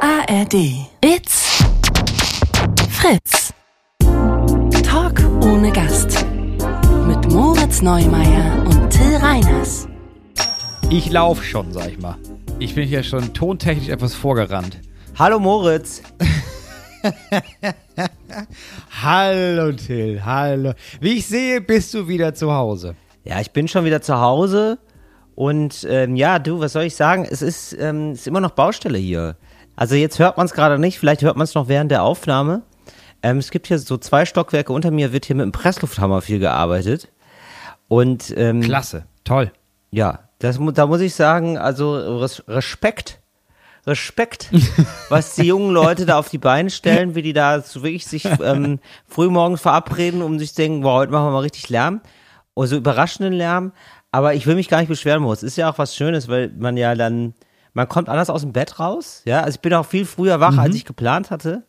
ARD. It's Fritz. Talk ohne Gast. Mit Moritz Neumeier und Till Reiners. Ich lauf schon, sag ich mal. Ich bin hier schon tontechnisch etwas vorgerannt. Hallo Moritz. Hallo Till, hallo. Wie ich sehe, bist du wieder zu Hause. Ja, ich bin schon wieder zu Hause. Und ähm, ja, du, was soll ich sagen? Es ist, ähm, es ist immer noch Baustelle hier. Also jetzt hört man es gerade nicht, vielleicht hört man es noch während der Aufnahme. Ähm, es gibt hier so zwei Stockwerke unter mir, wird hier mit dem Presslufthammer viel gearbeitet. Und ähm, Klasse, toll. ja, das, da muss ich sagen, also Res Respekt. Respekt, was die jungen Leute da auf die Beine stellen, wie die da so wirklich sich ähm, frühmorgens verabreden, um sich zu denken, boah, heute machen wir mal richtig Lärm. Oder so überraschenden Lärm. Aber ich will mich gar nicht beschweren, Moritz. Ist ja auch was Schönes, weil man ja dann, man kommt anders aus dem Bett raus. Ja, also ich bin auch viel früher wach, als ich geplant hatte,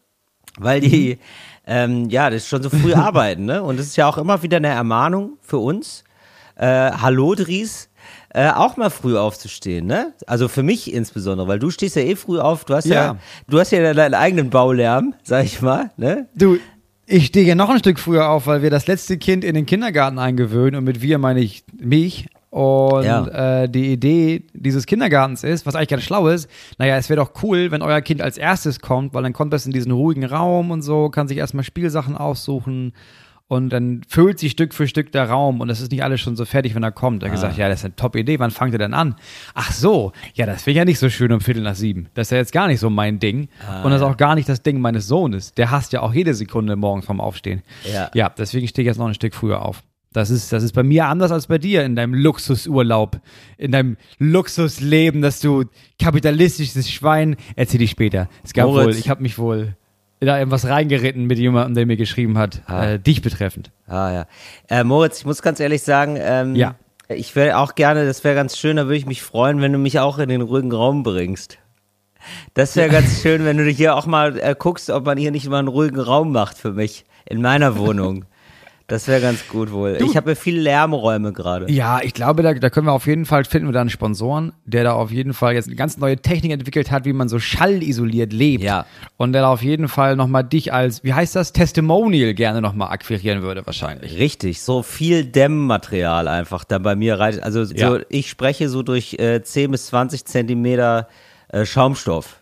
weil die, ähm, ja, das ist schon so früh arbeiten, ne? Und das ist ja auch immer wieder eine Ermahnung für uns. Äh, hallo Dries, äh, auch mal früh aufzustehen, ne? Also für mich insbesondere, weil du stehst ja eh früh auf, du hast ja, Ja. du hast ja deinen eigenen Baulärm, sag ich mal, ne? Du, ich stehe ja noch ein Stück früher auf, weil wir das letzte Kind in den Kindergarten eingewöhnen und mit wir meine ich mich. Und Ja. äh, die Idee dieses Kindergartens ist, was eigentlich ganz schlau ist, naja, es wäre doch cool, wenn euer Kind als erstes kommt, weil dann kommt das in diesen ruhigen Raum und so, kann sich erstmal Spielsachen aussuchen und dann füllt sich Stück für Stück der Raum und es ist nicht alles schon so fertig, wenn er kommt. Er hat gesagt, ja, das ist eine top Idee, wann fangt ihr denn an? Ach so, ja, das finde ich ja nicht so schön um Viertel nach sieben. Das ist ja jetzt gar nicht so mein Ding und das ist auch gar nicht das Ding meines Sohnes. Der hasst ja auch jede Sekunde morgens vom Aufstehen. Ja. Ja, deswegen stehe ich jetzt noch ein Stück früher auf. Das ist, das ist bei mir anders als bei dir in deinem Luxusurlaub, in deinem Luxusleben, dass du kapitalistisches Schwein, erzähl ich später. Es gab Moritz. wohl, ich habe mich wohl da irgendwas reingeritten mit jemandem, der mir geschrieben hat, Ah. äh, dich betreffend. Ah ja. Äh, Moritz, ich muss ganz ehrlich sagen, ähm, Ja. ich wäre auch gerne, das wäre ganz schön, da würde ich mich freuen, wenn du mich auch in den ruhigen Raum bringst. Das wäre ganz schön, wenn du hier auch mal äh, guckst, ob man hier nicht mal einen ruhigen Raum macht für mich in meiner Wohnung. Das wäre ganz gut wohl. Ich habe viele Lärmräume gerade. Ja, ich glaube, da, da können wir auf jeden Fall, finden wir da einen Sponsoren, der da auf jeden Fall jetzt eine ganz neue Technik entwickelt hat, wie man so schallisoliert lebt. Ja. Und der da auf jeden Fall nochmal dich als, wie heißt das, Testimonial gerne nochmal akquirieren würde wahrscheinlich. Richtig, so viel Dämmmaterial einfach da bei mir rein. Also so, Ja. ich spreche so durch äh, 10 bis 20 Zentimeter äh, Schaumstoff.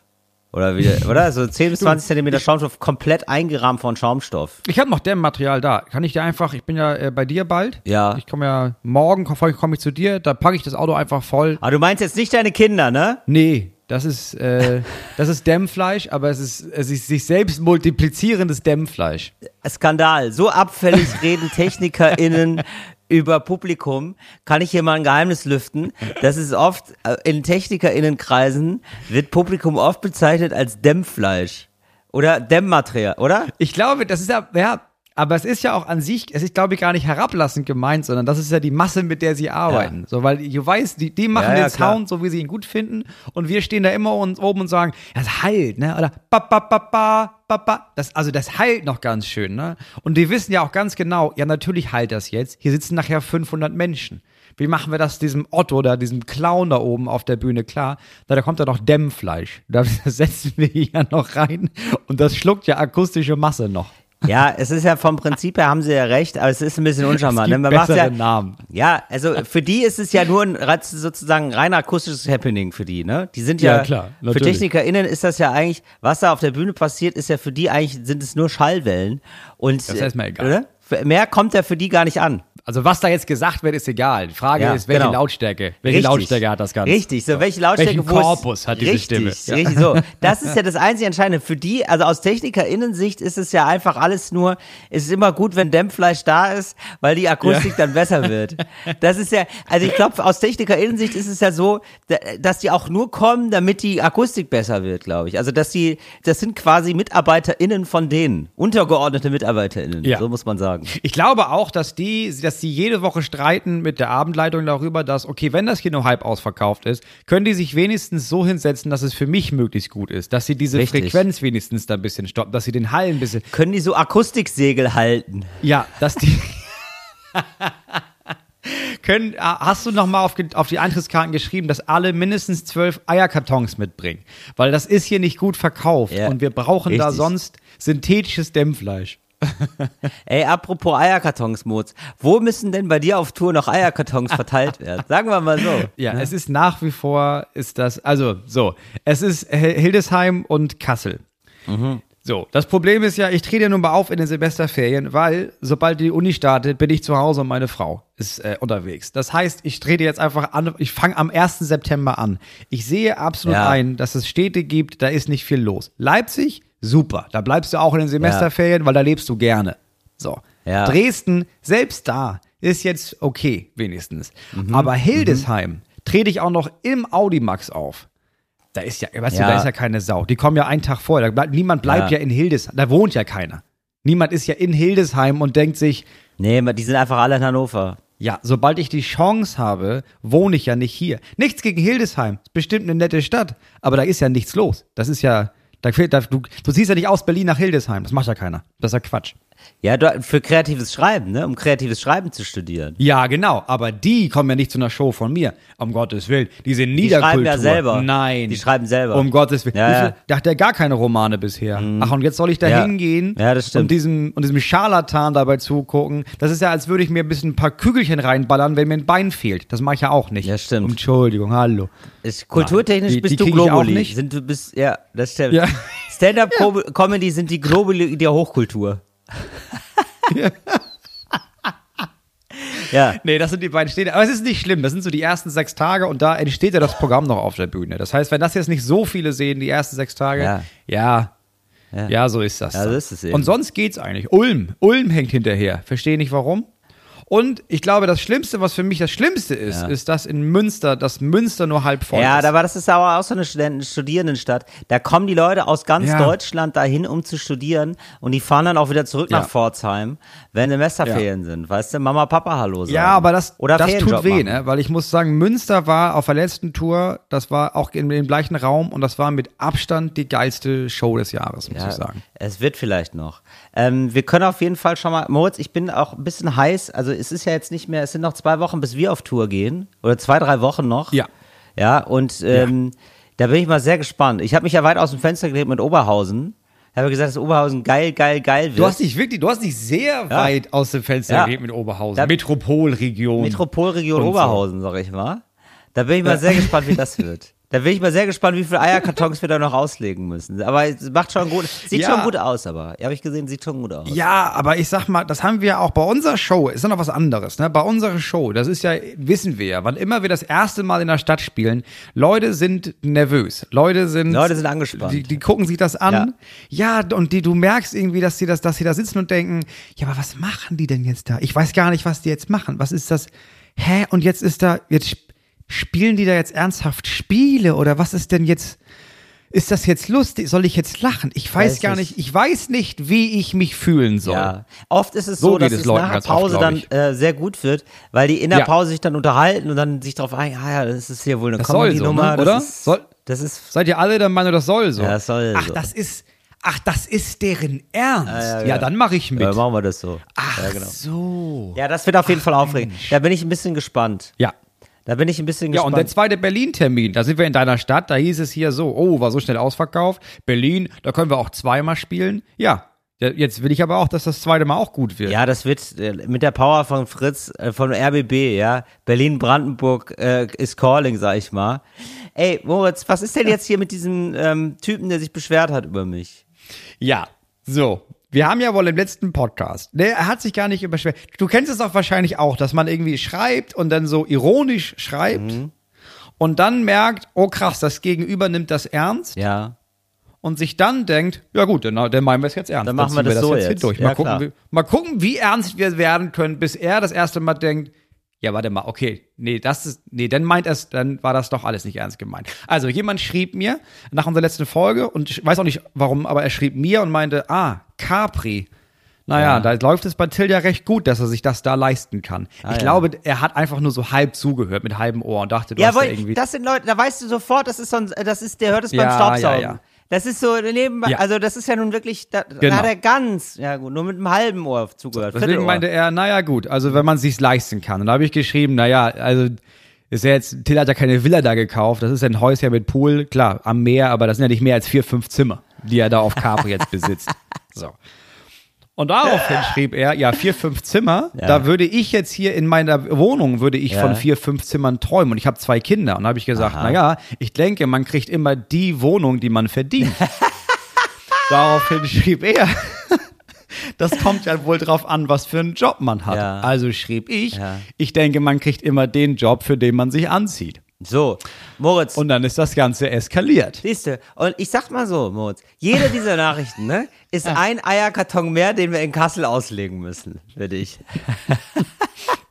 Oder wie, oder? So 10 bis 20 Zentimeter Schaumstoff, komplett eingerahmt von Schaumstoff. Ich habe noch Dämmmaterial da. Kann ich dir einfach, ich bin ja äh, bei dir bald. Ja. Ich komme ja morgen, komme komm ich zu dir, da packe ich das Auto einfach voll. Aber du meinst jetzt nicht deine Kinder, ne? Nee, das ist, äh, das ist Dämmfleisch, aber es ist, es ist sich selbst multiplizierendes Dämmfleisch. Skandal. So abfällig reden TechnikerInnen über Publikum. Kann ich hier mal ein Geheimnis lüften? Das ist oft, äh, in TechnikerInnenkreisen wird Publikum oft bezeichnet als Dämmfleisch. Oder Dämmmaterial, oder? Ich glaube, das ist ja, ja, aber es ist ja auch an sich, es ist, glaube ich, gar nicht herablassend gemeint, sondern das ist ja die Masse, mit der sie arbeiten. So, weil du weißt, die, die machen Ja, ja, den. Sound, so wie sie ihn gut finden, und wir stehen da immer und, oben und sagen, das heilt, ne? Oder ba, ba, ba, ba, ba, ba. Das, also das heilt noch ganz schön, ne? Und die wissen ja auch ganz genau, ja, natürlich heilt das jetzt. Hier sitzen nachher 500 Menschen. Wie machen wir das diesem Otto oder diesem Clown da oben auf der Bühne klar? Na, da kommt ja noch Dämmfleisch. Da setzen wir hier ja noch rein und das schluckt ja akustische Masse noch. Ja, es ist ja vom Prinzip her haben sie ja recht, aber es ist ein bisschen uncharmant. Ne? Man macht ja, Namen. ja, also für die ist es ja nur ein sozusagen rein akustisches Happening für die, ne? Die sind ja, Ja, klar, für natürlich. TechnikerInnen ist das ja eigentlich, was da auf der Bühne passiert, ist ja für die eigentlich, sind es nur Schallwellen. Und, Das ist erstmal egal. Oder? Mehr kommt ja für die gar nicht an. Also was da jetzt gesagt wird, ist egal. Die Frage Ja, ist, welche genau. Lautstärke? Welche Richtig. Lautstärke hat das Ganze? Richtig, so welche Lautstärke Welchen Korpus hat diese richtig, Stimme? Ja. Richtig, so. Das ist ja das einzige Entscheidende. Für die, also aus TechnikerInnen-Sicht ist es ja einfach alles nur, es ist immer gut, wenn Dämmfleisch da ist, weil die Akustik dann besser wird. Das ist ja, also ich glaube, aus TechnikerInnen-Sicht ist es ja so, da- dass die auch nur kommen, damit die Akustik besser wird, glaube ich. Also dass die, das sind quasi MitarbeiterInnen von denen, untergeordnete MitarbeiterInnen, Ja. so muss man sagen. Ich glaube auch, dass die, dass die jede Woche streiten mit der Abendleitung darüber, dass, okay, wenn das Kino halb ausverkauft ist, können die sich wenigstens so hinsetzen, dass es für mich möglichst gut ist. Dass sie diese Richtig. Frequenz wenigstens da ein bisschen stoppen, dass sie den Hall ein bisschen. Können die so Akustiksegel halten? Ja, dass die. können, äh, hast du noch mal auf, auf die Eintrittskarten geschrieben, dass alle mindestens zwölf Eierkartons mitbringen? Weil das ist hier nicht gut verkauft Ja, und wir brauchen da richtig. sonst synthetisches Dämmfleisch. Ey, apropos Eierkartons, Moz. Wo müssen denn bei dir auf Tour noch Eierkartons verteilt werden? Sagen wir mal so. Ja, es ist nach wie vor, ist das, also so, es ist Hildesheim und Kassel. So, das Problem ist ja, ich trete ja nun mal auf in den Semesterferien, weil sobald die Uni startet, bin ich zu Hause und meine Frau ist äh, unterwegs. Das heißt, ich trete jetzt einfach an, ich fange am 1. September an. Ich sehe absolut Ja. ein, dass es Städte gibt, da ist nicht viel los. Leipzig, super, da bleibst du auch in den Semesterferien, weil da lebst du gerne. So. Ja. Dresden, selbst da, ist jetzt okay, wenigstens. Mhm. Aber Hildesheim trete ich auch noch im Audimax auf. Da ist ja, weißt du, Ja. da ist ja keine Sau. Die kommen ja einen Tag vorher. Da bleibt, niemand bleibt ja. Ja. in Hildesheim. Da wohnt ja keiner. Niemand ist ja in Hildesheim und denkt sich, Nee, die sind einfach alle in Hannover. ja, sobald ich die Chance habe, wohne ich ja nicht hier. Nichts gegen Hildesheim. Ist bestimmt eine nette Stadt. Aber da ist ja nichts los. Das ist ja, da da, du, du ziehst ja nicht aus Berlin nach Hildesheim. Das macht ja keiner. Das ist ja Quatsch. Ja, für kreatives Schreiben, ne? Um kreatives Schreiben zu studieren. Ja, genau. Aber die kommen ja nicht zu einer Show von mir. Um Gottes Willen. Die sind Die Niederkultur. schreiben ja selber. Nein. Die schreiben selber. Um Gottes Willen. Ja, ja. viel- Da hat der gar keine Romane bisher. Ach, und jetzt soll ich da Ja. hingehen Ja, das stimmt. und diesem, und diesem Scharlatan dabei zugucken. Das ist ja, als würde ich mir ein bisschen ein paar Kügelchen reinballern, wenn mir ein Bein fehlt. Das mache ich ja auch nicht. Ja, stimmt. Entschuldigung, hallo. Ist, kulturtechnisch Die- bist die du ich auch nicht. Sind du bist, ja, das stimmt. Ja. Stand-up-Comedy sind die Globally der Hochkultur. ja. Nee, das sind die beiden Städte. Aber es ist nicht schlimm. Das sind so die ersten sechs Tage und da entsteht ja das Programm noch auf der Bühne. Das heißt, wenn das jetzt nicht so viele sehen, die ersten sechs Tage, Ja. ja, ja, so ist das. Ja, so ist es eben. Und sonst geht's eigentlich. Ulm, Ulm hängt hinterher. Verstehe nicht warum. Und ich glaube, das Schlimmste, was für mich das Schlimmste ist, Ja. ist, dass in Münster, dass Münster nur halb voll Ja, ist. aber das ist aber auch so eine Studenten Studierendenstadt. Da kommen die Leute aus ganz Ja. Deutschland dahin, um zu studieren und die fahren dann auch wieder zurück Ja. nach Pforzheim, wenn Semesterferien sind. Weißt du, Mama, Papa, Hallo sagen. Ja, aber das, Oder das tut weh, machen. ne? Weil ich muss sagen, Münster war auf der letzten Tour, das war auch in dem gleichen Raum und das war mit Abstand die geilste Show des Jahres, muss Ja, ich sagen. Es wird vielleicht noch. Ähm, wir können auf jeden Fall schon mal, Moritz, ich bin auch ein bisschen heiß. Also es ist ja jetzt nicht mehr, es sind noch zwei Wochen, bis wir auf Tour gehen. Oder zwei, drei Wochen noch. Ja. Ja, und ähm, da bin ich mal sehr gespannt. Ich habe mich ja weit aus dem Fenster gelegt mit Oberhausen. Ich habe gesagt, dass Oberhausen geil, geil, geil wird. Du hast dich wirklich, du hast dich sehr weit aus dem Fenster Ja. gelegt mit Oberhausen. Da- Metropolregion. Metropolregion Und so. Oberhausen, sag ich mal. Da bin ich mal sehr gespannt, wie das wird. Da bin ich mal sehr gespannt, wie viele Eierkartons wir da noch auslegen müssen. Aber es macht schon gut, sieht Ja. schon gut aus, aber. Ja, habe ich gesehen, sieht schon gut aus. Ja, aber ich sag mal, das haben wir auch bei unserer Show, ist ja noch was anderes, ne? Bei unserer Show, das ist ja, wissen wir ja, wann immer wir das erste Mal in der Stadt spielen, Leute sind nervös. Leute sind. Leute sind angespannt. Die, die gucken sich das an. Ja. und die, du merkst irgendwie, dass sie das, dass sie da sitzen und denken, ja, aber was machen die denn jetzt da? Ich weiß gar nicht, was die jetzt machen. Was ist das? Hä? Und jetzt ist da, jetzt spielen die da jetzt ernsthaft Spiele oder was ist denn jetzt? Ist das jetzt lustig? Soll ich jetzt lachen? Ich weiß, Weiß gar nicht. Ich weiß nicht, wie ich mich fühlen soll. Ja, oft ist es So so, dass es Leuten nach der oft, Pause glaub dann äh, sehr gut wird, weil die in der Ja. Pause sich dann unterhalten und dann sich darauf ein, ah ja, das ist hier wohl eine soll so, Comedy-Nummer, ne? oder? das ist, Soll- das ist, Seid ihr alle der Meinung, das soll so? Ja, das soll Ach, so. das ist, ach, das ist deren Ernst. ja, ja, ja. dann mache ich mit. ja, machen wir das so. ach, ja, genau. so. Ja, das wird auf jeden Fall aufregend. Da bin ich ein bisschen gespannt. Ja. Da bin ich ein bisschen Ja, und der gespannt. zweite Berlin-Termin, da sind wir in deiner Stadt, da hieß es hier so, oh, war so schnell ausverkauft. Berlin, da können wir auch zweimal spielen. Ja, jetzt will ich aber auch, dass das zweite Mal auch gut wird. ja, das wird äh, mit der Power von Fritz, äh, von RBB, ja. Berlin-Brandenburg äh, is calling, sag ich mal. Ey, Moritz, was ist denn jetzt hier mit diesem ähm, Typen, der sich beschwert hat über mich? Ja, so. Wir haben ja wohl im letzten Podcast, ne, er hat sich gar nicht überschwert. Du kennst es auch wahrscheinlich auch, dass man irgendwie schreibt und dann so ironisch schreibt Mhm. und dann merkt, oh krass, das Gegenüber nimmt das ernst Ja. und sich dann denkt, ja gut, dann, dann meinen wir es jetzt ernst. Dann machen wir ziehen das so jetzt jetzt. hindurch. Ja, Mal, gucken, klar. wie, mal gucken, wie ernst wir werden können, bis er das erste Mal denkt, ja, warte mal, okay, nee, das ist, nee, dann meint er es, dann war das doch alles nicht ernst gemeint. Also, jemand schrieb mir nach unserer letzten Folge und ich weiß auch nicht warum, aber er schrieb mir und meinte, ah, Capri. Naja, Ja. da läuft es bei Till ja recht gut, dass er sich das da leisten kann. Ah, ich ja. glaube, er hat einfach nur so halb zugehört mit halbem Ohr und dachte, du Ja, hast da irgendwie. das sind Leute, da weißt du sofort, das ist so ein, das ist, der hört es beim Ja, Staubsaugen. ja, ja. Das ist so nebenbei, Ja. also das ist ja nun wirklich, da, Genau. da hat er ganz, ja gut, nur mit einem halben Ohr zugehört. Deswegen Viertelohr. meinte er, naja gut, also wenn man sich's leisten kann. Und da habe ich geschrieben, naja, also ist ja jetzt, Till hat ja keine Villa da gekauft, das ist ein Häuschen mit Pool, klar, am Meer, aber das sind ja nicht mehr als vier, fünf Zimmer, die er da auf Capri jetzt besitzt. So. Und daraufhin schrieb er, ja, vier, fünf Zimmer, Ja. da würde ich jetzt hier in meiner Wohnung, würde ich Ja. von vier, fünf Zimmern träumen. Und ich habe zwei Kinder. Und da habe ich gesagt, Aha. naja, ich denke, man kriegt immer die Wohnung, die man verdient. Daraufhin schrieb er, das kommt ja wohl drauf an, was für einen Job man hat. Ja. Also schrieb ich, ich denke, man kriegt immer den Job, für den man sich anzieht. So, Moritz, Und dann ist das Ganze eskaliert. siehst du, und ich sag mal so, Moritz, jede dieser Nachrichten, ne, ist ein Eierkarton mehr, den wir in Kassel auslegen müssen, für dich.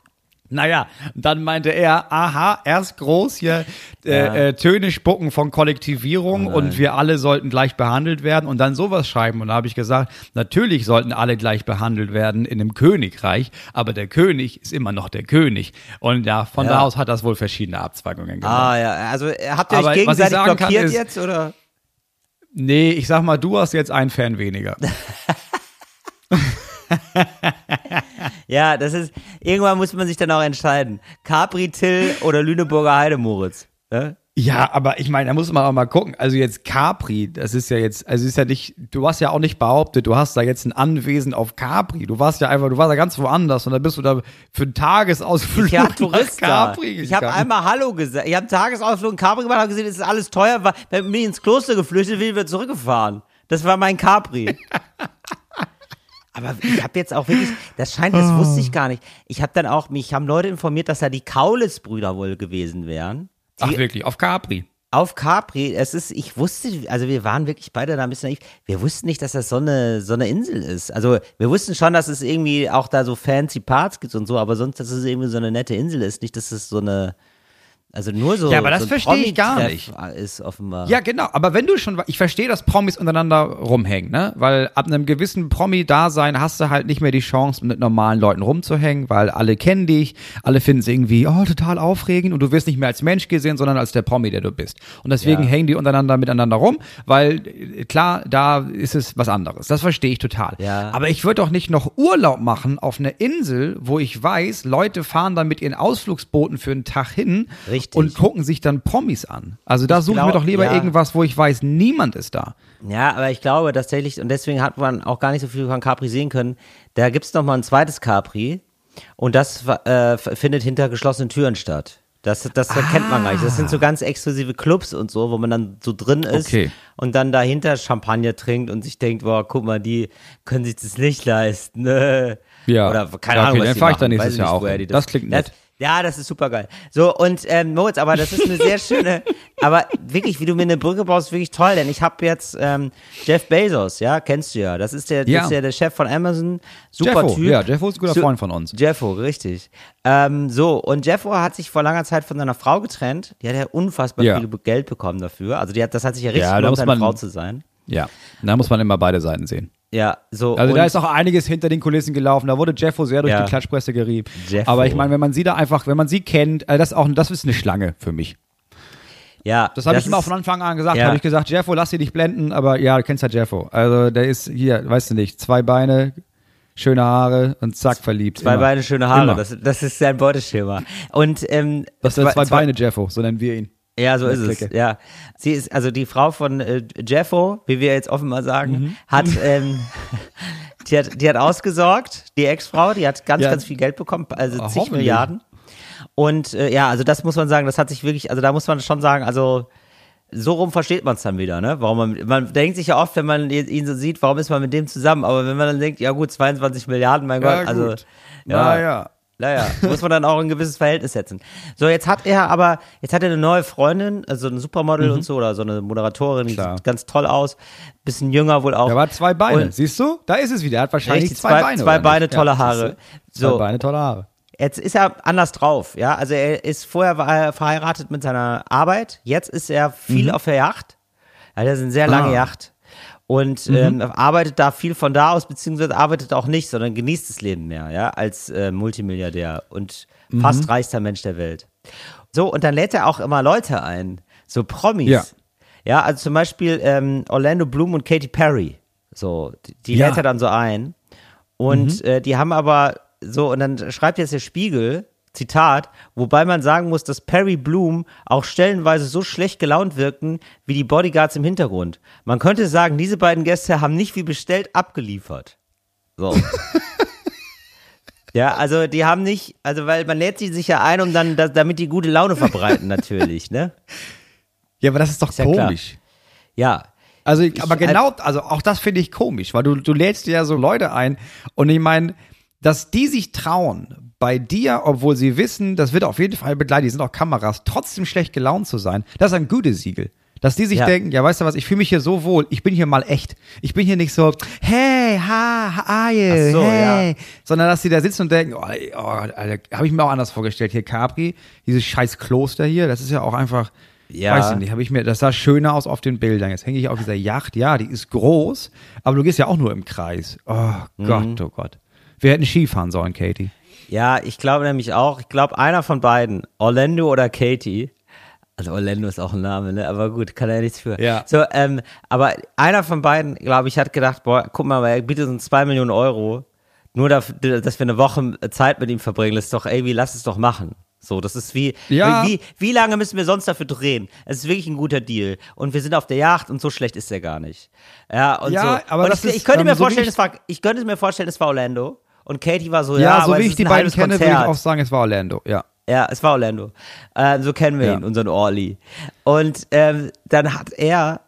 Naja, dann meinte er, aha, erst groß hier äh, Ja. Oh äh, Töne spucken von Kollektivierung und wir alle sollten gleich behandelt werden und dann sowas schreiben. Und da habe ich gesagt, natürlich sollten alle gleich behandelt werden in einem Königreich, aber der König ist immer noch der König. Und ja, von Ja. da aus hat das wohl verschiedene Abzweigungen gemacht. Ah ja, also äh, habt ihr euch gegenseitig blockiert ist- jetzt, oder? Nee, ich sag mal, du hast jetzt einen Fan weniger. Ja, das ist, irgendwann muss man sich dann auch entscheiden. Capri Till oder Lüneburger Heide, Moritz. Ne? Ja, aber ich meine, da muss man auch mal gucken. Also jetzt Capri, das ist ja jetzt, also ist ja nicht, du hast ja auch nicht behauptet, du hast da jetzt ein Anwesen auf Capri. Du warst ja einfach, du warst ja ganz woanders und dann bist du da für einen Tagesausflug Ich nach Tourist. Capri Ich habe einmal Hallo gesagt. Ich habe einen Tagesausflug in Capri gemacht, habe gesehen, es ist alles teuer, bin mich ins Kloster geflüchtet, bin wieder zurückgefahren. Das war mein Capri. Aber ich habe jetzt auch wirklich, das scheint, das wusste ich gar nicht. Ich habe dann auch, mich haben Leute informiert, dass da die Kaulitz-Brüder wohl gewesen wären. Ach Die- wirklich, auf Capri. Auf Capri, es ist, ich wusste, also wir waren wirklich beide da ein bisschen naiv. Wir wussten nicht, dass das so eine, so eine Insel ist. Also wir wussten schon, dass es irgendwie auch da so fancy Parts gibt und so, aber sonst, dass es irgendwie so eine nette Insel ist. Nicht, dass es so eine, also nur so. Ja, aber das so verstehe ich gar Promi-Treff Ist offenbar. Ja, genau. Aber wenn du schon, ich verstehe, dass Promis untereinander rumhängen, ne? Weil ab einem gewissen Promi-Dasein hast du halt nicht mehr die Chance, mit normalen Leuten rumzuhängen, weil alle kennen dich, alle finden es irgendwie, oh, total aufregend und du wirst nicht mehr als Mensch gesehen, sondern als der Promi, der du bist. Und deswegen Ja. hängen die untereinander miteinander rum, weil äh, klar, da ist es was anderes. Das verstehe ich total. Ja. Aber ich würde doch nicht noch Urlaub machen auf einer Insel, wo ich weiß, Leute fahren dann mit ihren Ausflugsbooten für einen Tag hin Richtig. Und gucken sich dann Promis an. Also da suchen wir doch lieber ja. irgendwas, wo ich weiß, niemand ist da. Ja, aber ich glaube tatsächlich, und deswegen hat man auch gar nicht so viel von Capri sehen können, da gibt's noch mal ein zweites Capri und das äh, findet hinter geschlossenen Türen statt. Das, das kennt man gar nicht. Das sind so ganz exklusive Clubs und so, wo man dann so drin ist Okay. und dann dahinter Champagner trinkt und sich denkt, boah, guck mal, die können sich das nicht leisten. Ne? Ja. Oder keine Ja, okay, Ahnung, was dann die fahr ich da nächstes Jahr auch die Das klingt nett. Ja, das ist super geil. So, und ähm, Moritz, aber das ist eine sehr schöne, aber wirklich, wie du mir eine Brücke baust, wirklich toll, denn ich habe jetzt ähm, Jeff Bezos, ja, kennst du ja. Das ist der, Ja. das ist ja der Chef von Amazon, super Jeffo, Typ. ja, Jeffo ist ein guter Su- Freund von uns. Jeffo, richtig. Ähm, so, und Jeffo hat sich vor langer Zeit von seiner Frau getrennt. Die hat ja unfassbar Ja. viel Geld bekommen dafür. Also die hat, das hat sich ja richtig Ja, gelohnt, seine Frau zu sein. Ja, da muss man immer beide Seiten sehen. Ja, so. Also da ist auch einiges hinter den Kulissen gelaufen. Da wurde Jeffo sehr durch Ja. die Klatschpresse gerieben. Jeffo. Aber ich meine, wenn man sie da einfach, wenn man sie kennt, äh, das ist auch, das ist eine Schlange für mich. ja, Das habe ich ihm auch von Anfang an gesagt. Ja. Habe ich gesagt, Jeffo, lass dich nicht blenden. Aber ja, du kennst ja Jeffo. Also der ist hier, weißt du nicht, zwei Beine, schöne Haare und zack verliebt. Zwei immer. Beine, schöne Haare. Das, das ist sein Beuteschema. Und ähm, Das sind zwei- zwei zwei- Beine Jeffo, so nennen wir ihn. Ja, so Ja, ist es. Clique. Ja, sie ist also die Frau von äh, Jeffo, wie wir jetzt offenbar sagen, Mhm. hat, ähm, die hat die hat ausgesorgt, die Ex-Frau, die hat ganz Ja. ganz viel Geld bekommen, also Ah, zig hoffentlich. Milliarden. Und äh, ja, also das muss man sagen, das hat sich wirklich, also da muss man schon sagen, also so rum versteht man es dann wieder, ne? Warum man, man denkt sich ja oft, wenn man ihn so sieht, warum ist man mit dem zusammen? Aber wenn man dann denkt, ja gut, 22 Milliarden, mein Gott, also Naja. Naja, muss man dann auch ein gewisses Verhältnis setzen. So, jetzt hat er aber, jetzt hat er eine neue Freundin, also ein Supermodel und so, oder so eine Moderatorin, die Mhm. Klar. sieht ganz toll aus, bisschen jünger wohl auch. Er war zwei Beine. Und- Siehst du? Da ist es wieder. Er hat wahrscheinlich Richtig, zwei, zwei- Beine. zwei Beine, tolle Ja, Haare. So. Zwei Beine, tolle Haare. Jetzt ist er anders drauf, ja. Also er ist vorher war er verheiratet mit seiner Arbeit, jetzt ist er viel auf der Yacht. Er hat eine sehr lange Mhm. Ah. Yacht und ähm, arbeitet da viel von da aus, beziehungsweise arbeitet auch nicht, sondern genießt das Leben mehr, ja, als äh, Multimilliardär und Mhm. fast reichster Mensch der Welt. So, und dann lädt er auch immer Leute ein, so Promis. Ja. Ja, also zum Beispiel ähm, Orlando Bloom und Katy Perry. So, die, die Ja. lädt er dann so ein. Und äh, die haben aber so, und dann schreibt jetzt der Spiegel, Zitat, wobei man sagen muss, dass Perry Bloom auch stellenweise so schlecht gelaunt wirkten wie die Bodyguards im Hintergrund. Man könnte sagen, diese beiden Gäste haben nicht wie bestellt abgeliefert. So. ja, also die haben nicht, also weil man lädt sie sich ja ein, um dann, da, damit die gute Laune verbreiten, natürlich, ne? Ja, aber das ist doch ja klar. komisch. Ja. Also, ich, Ich- aber genau, also auch das finde ich komisch, weil du, du lädst dir ja so Leute ein und ich meine, dass die sich trauen, bei dir, obwohl sie wissen, das wird auf jeden Fall begleitet, die sind auch Kameras, trotzdem schlecht gelaunt zu sein, das ist ein Gütesiegel. Dass die sich Ja. denken, ja, weißt du was, ich fühle mich hier so wohl, ich bin hier mal echt. Ich bin hier nicht so, hey, ha, how are you, Ach so, hey. ja. Sondern dass sie da sitzen und denken, oh, oh habe ich mir auch anders vorgestellt. Hier Capri, dieses scheiß Kloster hier, das ist ja auch einfach, Ja. weiß ich nicht, habe ich mir, das sah schöner aus auf den Bildern. Jetzt hänge ich auf dieser Yacht, ja, die ist groß, aber du gehst ja auch nur im Kreis. Oh Mhm. Gott, oh Gott. Wir hätten Skifahren sollen, Katie. Ja, ich glaube nämlich auch, ich glaube einer von beiden, Orlando oder Katie, also Orlando ist auch ein Name, ne? Aber gut, kann er nichts für. Ja. So, ähm, aber einer von beiden, glaube ich, hat gedacht, boah, guck mal, er bietet uns zwei Millionen Euro, nur dafür, dass wir eine Woche Zeit mit ihm verbringen. Das ist doch, ey, wie lass es doch machen. So, das ist wie, Ja. wie, wie lange müssen wir sonst dafür drehen? Es ist wirklich ein guter Deal. Und wir sind auf der Yacht und so schlecht ist er gar nicht. Ja, und Ja, so. aber und das ich, ist, ich könnte mir so vorstellen, ich- es war, ich könnte mir vorstellen, es war Orlando. Und Katie war so, Ja, ja, so aber wie ich die beiden kenne, würde Konzert. ich auch sagen, es war Orlando, ja. Ja, es war Orlando. Äh, so kennen wir Ja. ihn, unseren Orly. Und ähm, dann hat er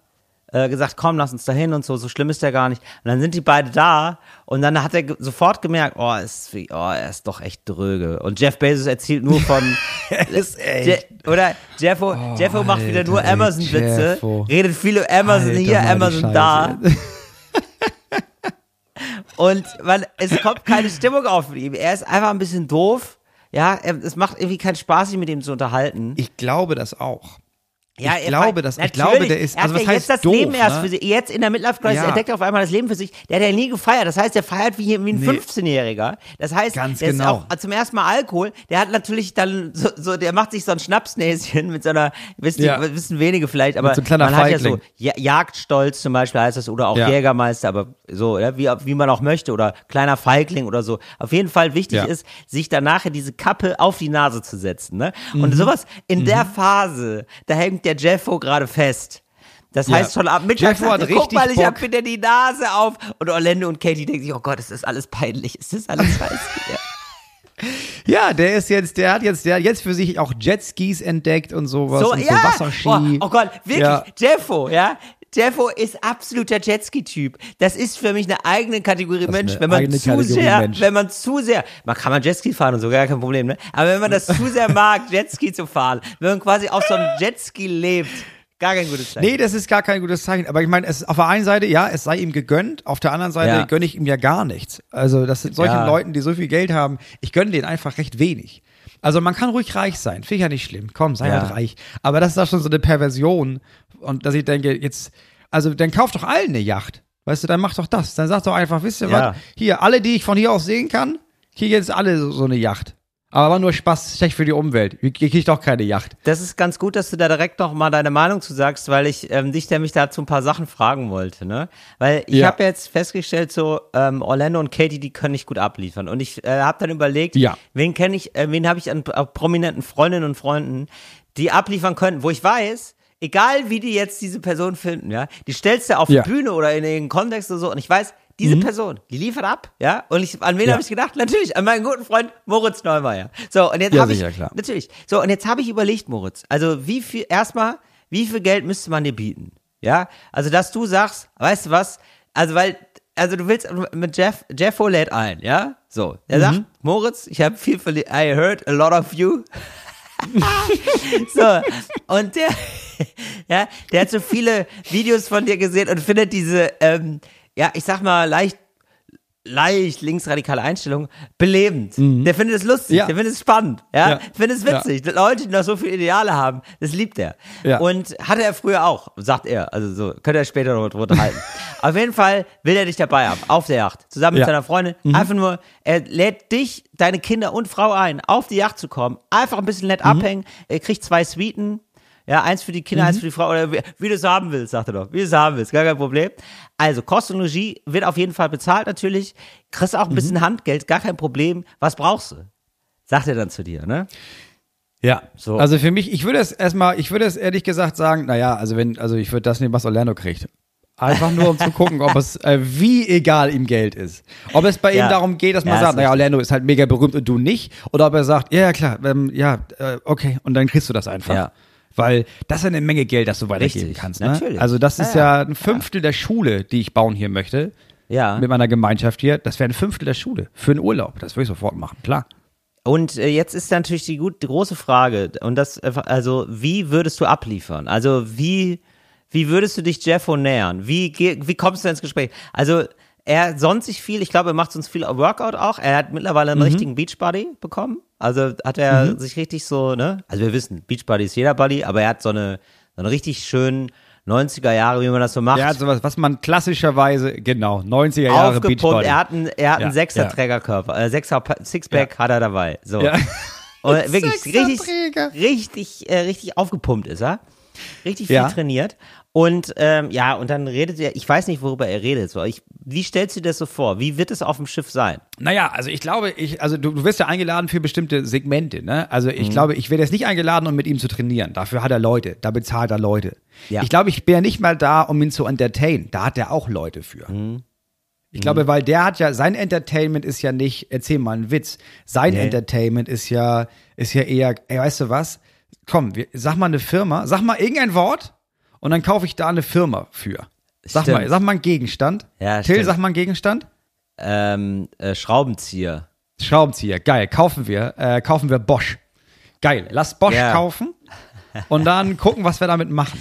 äh, gesagt, komm, lass uns da hin und so, so schlimm ist der gar nicht. Und dann sind die beide da und dann hat er ge sofort gemerkt, oh, ist, oh, er ist doch echt dröge. Und Jeff Bezos erzählt nur von, ist Je oder Jeffo, Jeffo macht wieder nur Oh, Alter, Amazon-Witze, redet viele Amazon Alter, hier, Amazon da. Und man, es kommt keine Stimmung auf mit ihm. Er ist einfach ein bisschen doof. Ja, es macht irgendwie keinen Spaß, sich mit ihm zu unterhalten. Ich glaube das auch. Ja, ich glaube, dass- ich glaube, der ist- Er hat also was ja heißt jetzt das doof, Leben erst ne? für sich. Jetzt in der Midlife Crisis Ja. entdeckt er auf einmal das Leben für sich. Der hat ja nie gefeiert. Das heißt, der feiert wie, wie ein Nee. 15-Jähriger. Das heißt, Ganz der genau. ist auch zum ersten Mal Alkohol. Der hat natürlich dann so, so der macht sich so ein Schnapsnäschen mit so einer, wissen, Ja. die, wissen wenige vielleicht, aber so man hat ja so Feigling. ja, Jagdstolz zum Beispiel heißt das oder auch. Jägermeister, aber so, ja, wie, wie man auch möchte oder kleiner Feigling oder so. Auf jeden Fall wichtig ist, sich dann nachher diese Kappe auf die Nase zu setzen. Ne? Mhm. Und sowas in der Phase, da hängt der Jeffo gerade fest. Das Ja. heißt schon ab Mittag, Jeffo hat sagt guck mal, ich hab wieder die Nase auf. Und Orlando und Katie denken sich, oh Gott, ist das alles peinlich, ist das alles scheiße. ja. Ja, der ist jetzt, der hat jetzt, der hat jetzt für sich auch Jetskis entdeckt und sowas So, und ja, so Wasserski. Boah, oh Gott, wirklich, Ja. Jeffo, ja. Jeffo ist absoluter Jetski-Typ. Das ist für mich eine eigene Kategorie ist Mensch, wenn man zu Kategorie sehr, Mensch. wenn man zu sehr, man kann man Jetski fahren und so, gar kein Problem, ne? Aber wenn man das zu sehr mag, Jetski zu fahren, wenn man quasi auf so einem Jetski lebt, gar kein gutes Zeichen. Nee, das ist gar kein gutes Zeichen. Aber ich meine, es ist auf der einen Seite, ja, es sei ihm gegönnt, auf der anderen Seite Ja. gönne ich ihm ja gar nichts. Also, das sind solchen Ja. Leuten, die so viel Geld haben, ich gönne denen einfach recht wenig. Also man kann ruhig reich sein, finde ich ja nicht schlimm. Komm, sei Ja. halt reich. Aber das ist doch schon so eine Perversion. Und dass ich denke, jetzt, also dann kauf doch allen eine Yacht. Weißt du, dann mach doch das. Dann sag doch einfach, wisst ihr Ja. was? Hier, alle, die ich von hier aus sehen kann, kriegen jetzt alle so, so eine Yacht. Aber war nur Spaß, schlecht für die Umwelt. Ich krieg doch keine Yacht. Das ist ganz gut, dass du da direkt noch mal deine Meinung zu sagst, weil ich ähm, dich nämlich dazu ein paar Sachen fragen wollte, ne? Weil ich Ja. habe jetzt festgestellt, so ähm, Orlando und Katie, die können nicht gut abliefern. Und ich äh, habe dann überlegt, Ja. wen kenne ich, äh, wen habe ich an äh, prominenten Freundinnen und Freunden, die abliefern könnten, wo ich weiß, egal wie die jetzt diese Person finden, ja, die stellst du auf Ja. die Bühne oder in den Kontext oder so, und ich weiß, diese Person, die liefert ab, ja, und ich, an wen Ja. habe ich gedacht? Natürlich, an meinen guten Freund Moritz Neumeier. So, und jetzt Ja, habe ich, klar. Natürlich. So, und jetzt habe ich überlegt, Moritz. Also, wie viel, erstmal, wie viel Geld müsste man dir bieten? Ja? Also, dass du sagst, weißt du was? Also, weil, also du willst mit Jeff, Jeffo lädt ein, ja? So. Er sagt, Moritz, ich habe viel verli I heard a lot of you. so, und der, ja, der hat so viele Videos von dir gesehen und findet diese, ähm, ja, ich sag mal, leicht leicht linksradikale Einstellung belebend. Der findet es lustig, Mhm. Ja. der findet es spannend, ja, Ja. findet es witzig. Leute, die noch so viele Ideale haben, das liebt er. Ja. Und hatte er früher auch, sagt er. Also so, könnte er später noch drüber unterhalten. Auf jeden Fall will er dich dabei haben, auf der Yacht, zusammen mit Ja. Mhm. seiner Freundin. Einfach nur, er lädt dich, deine Kinder und Frau ein, auf die Yacht zu kommen, einfach ein bisschen Mhm. nett abhängen, er kriegt zwei Suiten, Ja, eins für die Kinder, Mhm. eins für die Frau, oder wie, wie du es haben willst, sagt er doch. Wie du es haben willst, gar kein Problem. Also, Kost und Regie wird auf jeden Fall bezahlt natürlich. Kriegst auch ein Mhm. bisschen Handgeld, gar kein Problem. Was brauchst du? Sagt er dann zu dir, ne? Ja, So. Also für mich, ich würde es erstmal, ich würde es ehrlich gesagt sagen, naja, also wenn, also ich würde das nehmen, was Orlando kriegt. Einfach nur, um zu gucken, ob es, äh, wie egal ihm Geld ist. Ob es bei Ja. ihm darum geht, dass man Ja, sagt, naja. Orlando ist halt mega berühmt und du nicht. Oder ob er sagt, ja, ja, klar, ähm, ja, äh, okay, und dann kriegst du das einfach. Ja. Weil das ist eine Menge Geld, das du weitergeben Richtig, kannst. Ne? natürlich. Also das ist Ja, ja, ein Fünftel der Schule, die ich bauen hier möchte. Ja. Mit meiner Gemeinschaft hier. Das wäre ein Fünftel der Schule. Für einen Urlaub. Das würde ich sofort machen, klar. Und äh, jetzt ist natürlich die, gut, die große Frage, und das, einfach- also, wie würdest du abliefern? Also, wie, wie würdest du dich Jeffo nähern? Wie, wie kommst du ins Gespräch? Also, er sonnt sich viel, ich glaube, er macht sonst viel Workout auch. Er hat mittlerweile Mhm. einen richtigen Beachbody bekommen. Also hat er sich richtig so, ne? Also wir wissen, Beachbody ist jeder Buddy, aber er hat so eine, so eine richtig schönen 90er Jahre, wie man das so macht. Er hat sowas, was man klassischerweise, genau, 90er Jahre aufgepumpt. Beachbody. Er hat einen, er hat einen Ja, Sechser-Trägerkörper, äh, Sechser Sixpack hat er dabei. So. Ja. Und wirklich richtig, richtig, äh, richtig aufgepumpt ist er. Richtig viel Ja. trainiert. Und ähm, ja, und dann redet er, ich weiß nicht, worüber er redet. So. Ich, wie stellst du dir das so vor? Wie wird es auf dem Schiff sein? Naja, also ich glaube, ich, also du, du wirst ja eingeladen für bestimmte Segmente, ne? Also Mhm. ich glaube, ich werde jetzt nicht eingeladen, um mit ihm zu trainieren. Dafür hat er Leute, da bezahlt er Leute. Ja. Ich glaube, ich bin ja nicht mal da, um ihn zu entertainen. Da hat er auch Leute für. Mhm. Ich glaube, weil der hat ja, sein Entertainment ist ja nicht, erzähl mal einen Witz. Sein Nee. Entertainment ist ja, ist ja eher, ey, weißt du was? Komm, wir, sag mal eine Firma, sag mal irgendein Wort und dann kaufe ich da eine Firma für. Sag Stimmt. mal, sag mal einen Gegenstand. Ja, Till, stimmt. sag mal einen Gegenstand. Ähm, äh, Schraubenzieher. Schraubenzieher, geil, kaufen wir, äh, kaufen wir Bosch. Geil, lass Bosch Ja. kaufen und dann gucken, was wir damit machen.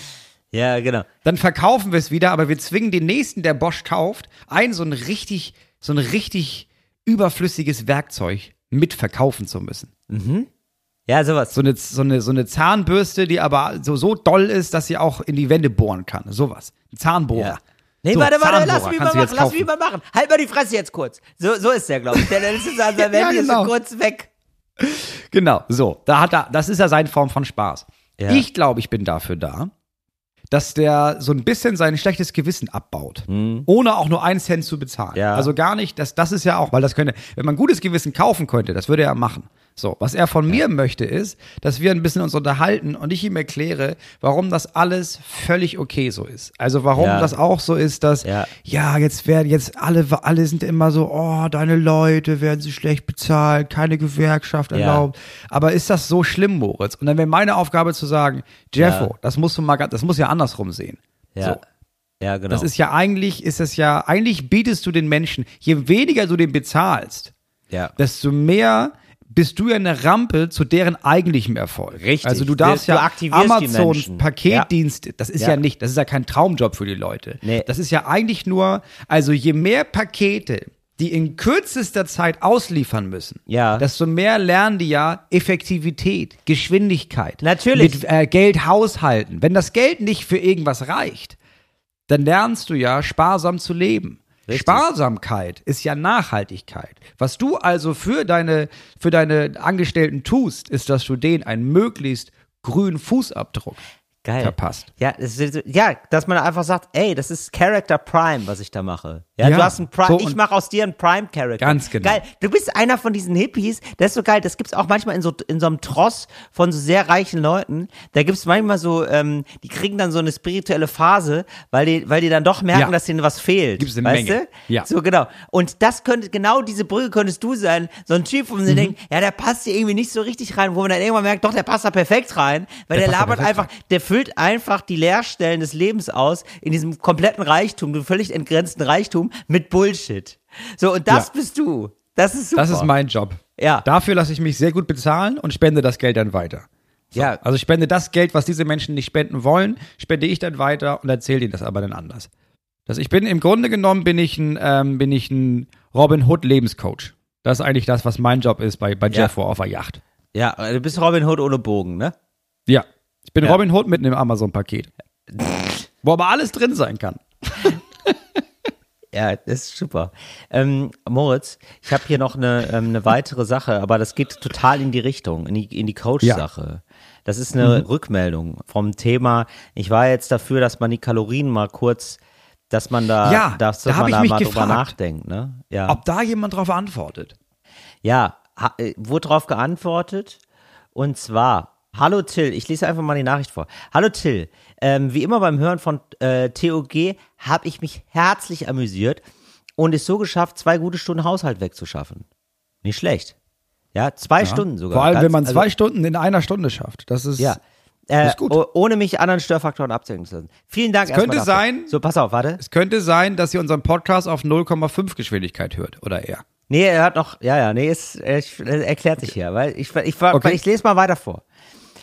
Ja, genau. Dann verkaufen wir es wieder, aber wir zwingen den nächsten, der Bosch kauft, ein so ein richtig, so ein richtig überflüssiges Werkzeug mit verkaufen zu müssen. Ja, sowas. So eine, so eine, so eine Zahnbürste, die aber so, so doll ist, dass sie auch in die Wände bohren kann. Sowas. Ein Zahnbohrer. Ja. Nee, So, warte, warte, lass mich mal machen, lass mich mal machen. Halt mal die Fresse jetzt kurz. So, so ist der, glaube ich. Der, jetzt an seinem Ja, genau. so kurz weg. Genau, so. Da hat er, das ist ja seine Form von Spaß. Ja. Ich glaube, ich bin dafür da, dass der so ein bisschen sein schlechtes Gewissen abbaut, ohne auch nur einen Cent zu bezahlen. Ja. Also gar nicht, das, das ist ja auch, weil das könnte, wenn man gutes Gewissen kaufen könnte, das würde er machen. So, was er von mir möchte, ist, dass wir ein bisschen uns unterhalten und ich ihm erkläre, warum das alles völlig okay so ist. Also warum Ja. das auch so ist, dass Ja. ja, jetzt werden jetzt alle, alle sind immer so, oh, deine Leute werden sie schlecht bezahlt, keine Gewerkschaft Ja. erlaubt. Aber ist das so schlimm, Moritz? Und dann wäre meine Aufgabe zu sagen, Jeffo, das musst du mal, das muss ja andersrum sehen. Ja. So. Ja, genau. Das ist ja eigentlich, ist es ja, eigentlich bietest du den Menschen, je weniger du den bezahlst, ja. desto mehr bist du ja eine Rampe zu deren eigentlichem Erfolg. Richtig. Also du darfst Du ja Amazon. Paketdienst, das ist ja. Ja. nicht, das ist ja kein Traumjob für die Leute. Nee. Das ist ja eigentlich nur, also je mehr Pakete die in kürzester Zeit ausliefern müssen, Ja. desto mehr lernen die ja Effektivität, Geschwindigkeit, Natürlich. mit äh, Geld haushalten. Wenn das Geld nicht für irgendwas reicht, dann lernst du ja sparsam zu leben. Richtig. Sparsamkeit ist ja Nachhaltigkeit. Was du also für deine, für deine Angestellten tust, ist, dass du denen einen möglichst grünen Fußabdruck Geil. verpasst. Ja, es ja, dass man einfach sagt, ey, das ist Character Prime, was ich da mache. Ja, Ja, du hast einen Prime, so ich mache aus dir einen Prime Character. Ganz genau. Geil. Du bist einer von diesen Hippies, das ist so geil, das gibt's auch manchmal in so in so einem Tross von so sehr reichen Leuten. Da gibt's manchmal so ähm, die kriegen dann so eine spirituelle Phase, weil die weil die dann doch merken, Ja. dass denen was fehlt. Gibt's eine weißt Menge. Du? Ja. So genau. Und das könnte genau diese Brücke könntest du sein, so ein Typ, wo man Mhm. sich denkt, ja, der passt hier irgendwie nicht so richtig rein, wo man dann irgendwann merkt, doch, der passt da perfekt rein, weil der, Der labert einfach, der füllt einfach die Leerstellen des Lebens aus in diesem kompletten Reichtum, dem völlig entgrenzten Reichtum mit Bullshit. So, und das Ja. bist du. Das ist super. Das ist mein Job. Ja. Dafür lasse ich mich sehr gut bezahlen und spende das Geld dann weiter. ja, Also ich spende das Geld, was diese Menschen nicht spenden wollen, spende ich dann weiter und erzähle ihnen das aber dann anders. Das, ich bin im Grunde genommen bin ich ein, ähm, bin ich ein Robin Hood Lebenscoach. Das ist eigentlich das, was mein Job ist bei, bei Ja. Jeffo auf der Yacht. ja, du bist Robin Hood ohne Bogen, ne? Ja. Ich bin Ja. Robin Hood mit einem Amazon-Paket. Wo aber alles drin sein kann. Ja, das ist super. Ähm, Moritz, ich habe hier noch eine, ähm, eine weitere Sache, aber das geht total in die Richtung, in die, in die Coach-Sache. Das ist eine Mhm. Rückmeldung vom Thema. Ich war jetzt dafür, dass man die Kalorien mal kurz, dass man da, Ja, dass da hab man ich da mich mal drüber gefragt. nachdenkt. Ne? Ja. Ob da jemand drauf antwortet? Ja, ha, äh, wurde darauf geantwortet. Und zwar, hallo Till, ich lese einfach mal die Nachricht vor. Hallo Till, ähm, wie immer beim Hören von äh, TOG habe ich mich herzlich amüsiert und es so geschafft, zwei gute Stunden Haushalt wegzuschaffen. Nicht schlecht. Ja, zwei Stunden sogar. Vor allem, Ganz- wenn man also- zwei Stunden in einer Stunde schafft. Das ist. Ja. Äh, ist gut. oh- Ohne mich anderen Störfaktoren abzuhängen zu lassen. Vielen Dank könnte erstmal dafür. sein- So, pass auf, warte. Es könnte sein, dass ihr unseren Podcast auf 0,5 Geschwindigkeit hört oder eher. Nee, er hat noch, ja, ja, nee, es, er, er erklärt sich hier, weil ich, ich, war, Okay. weil ich lese mal weiter vor.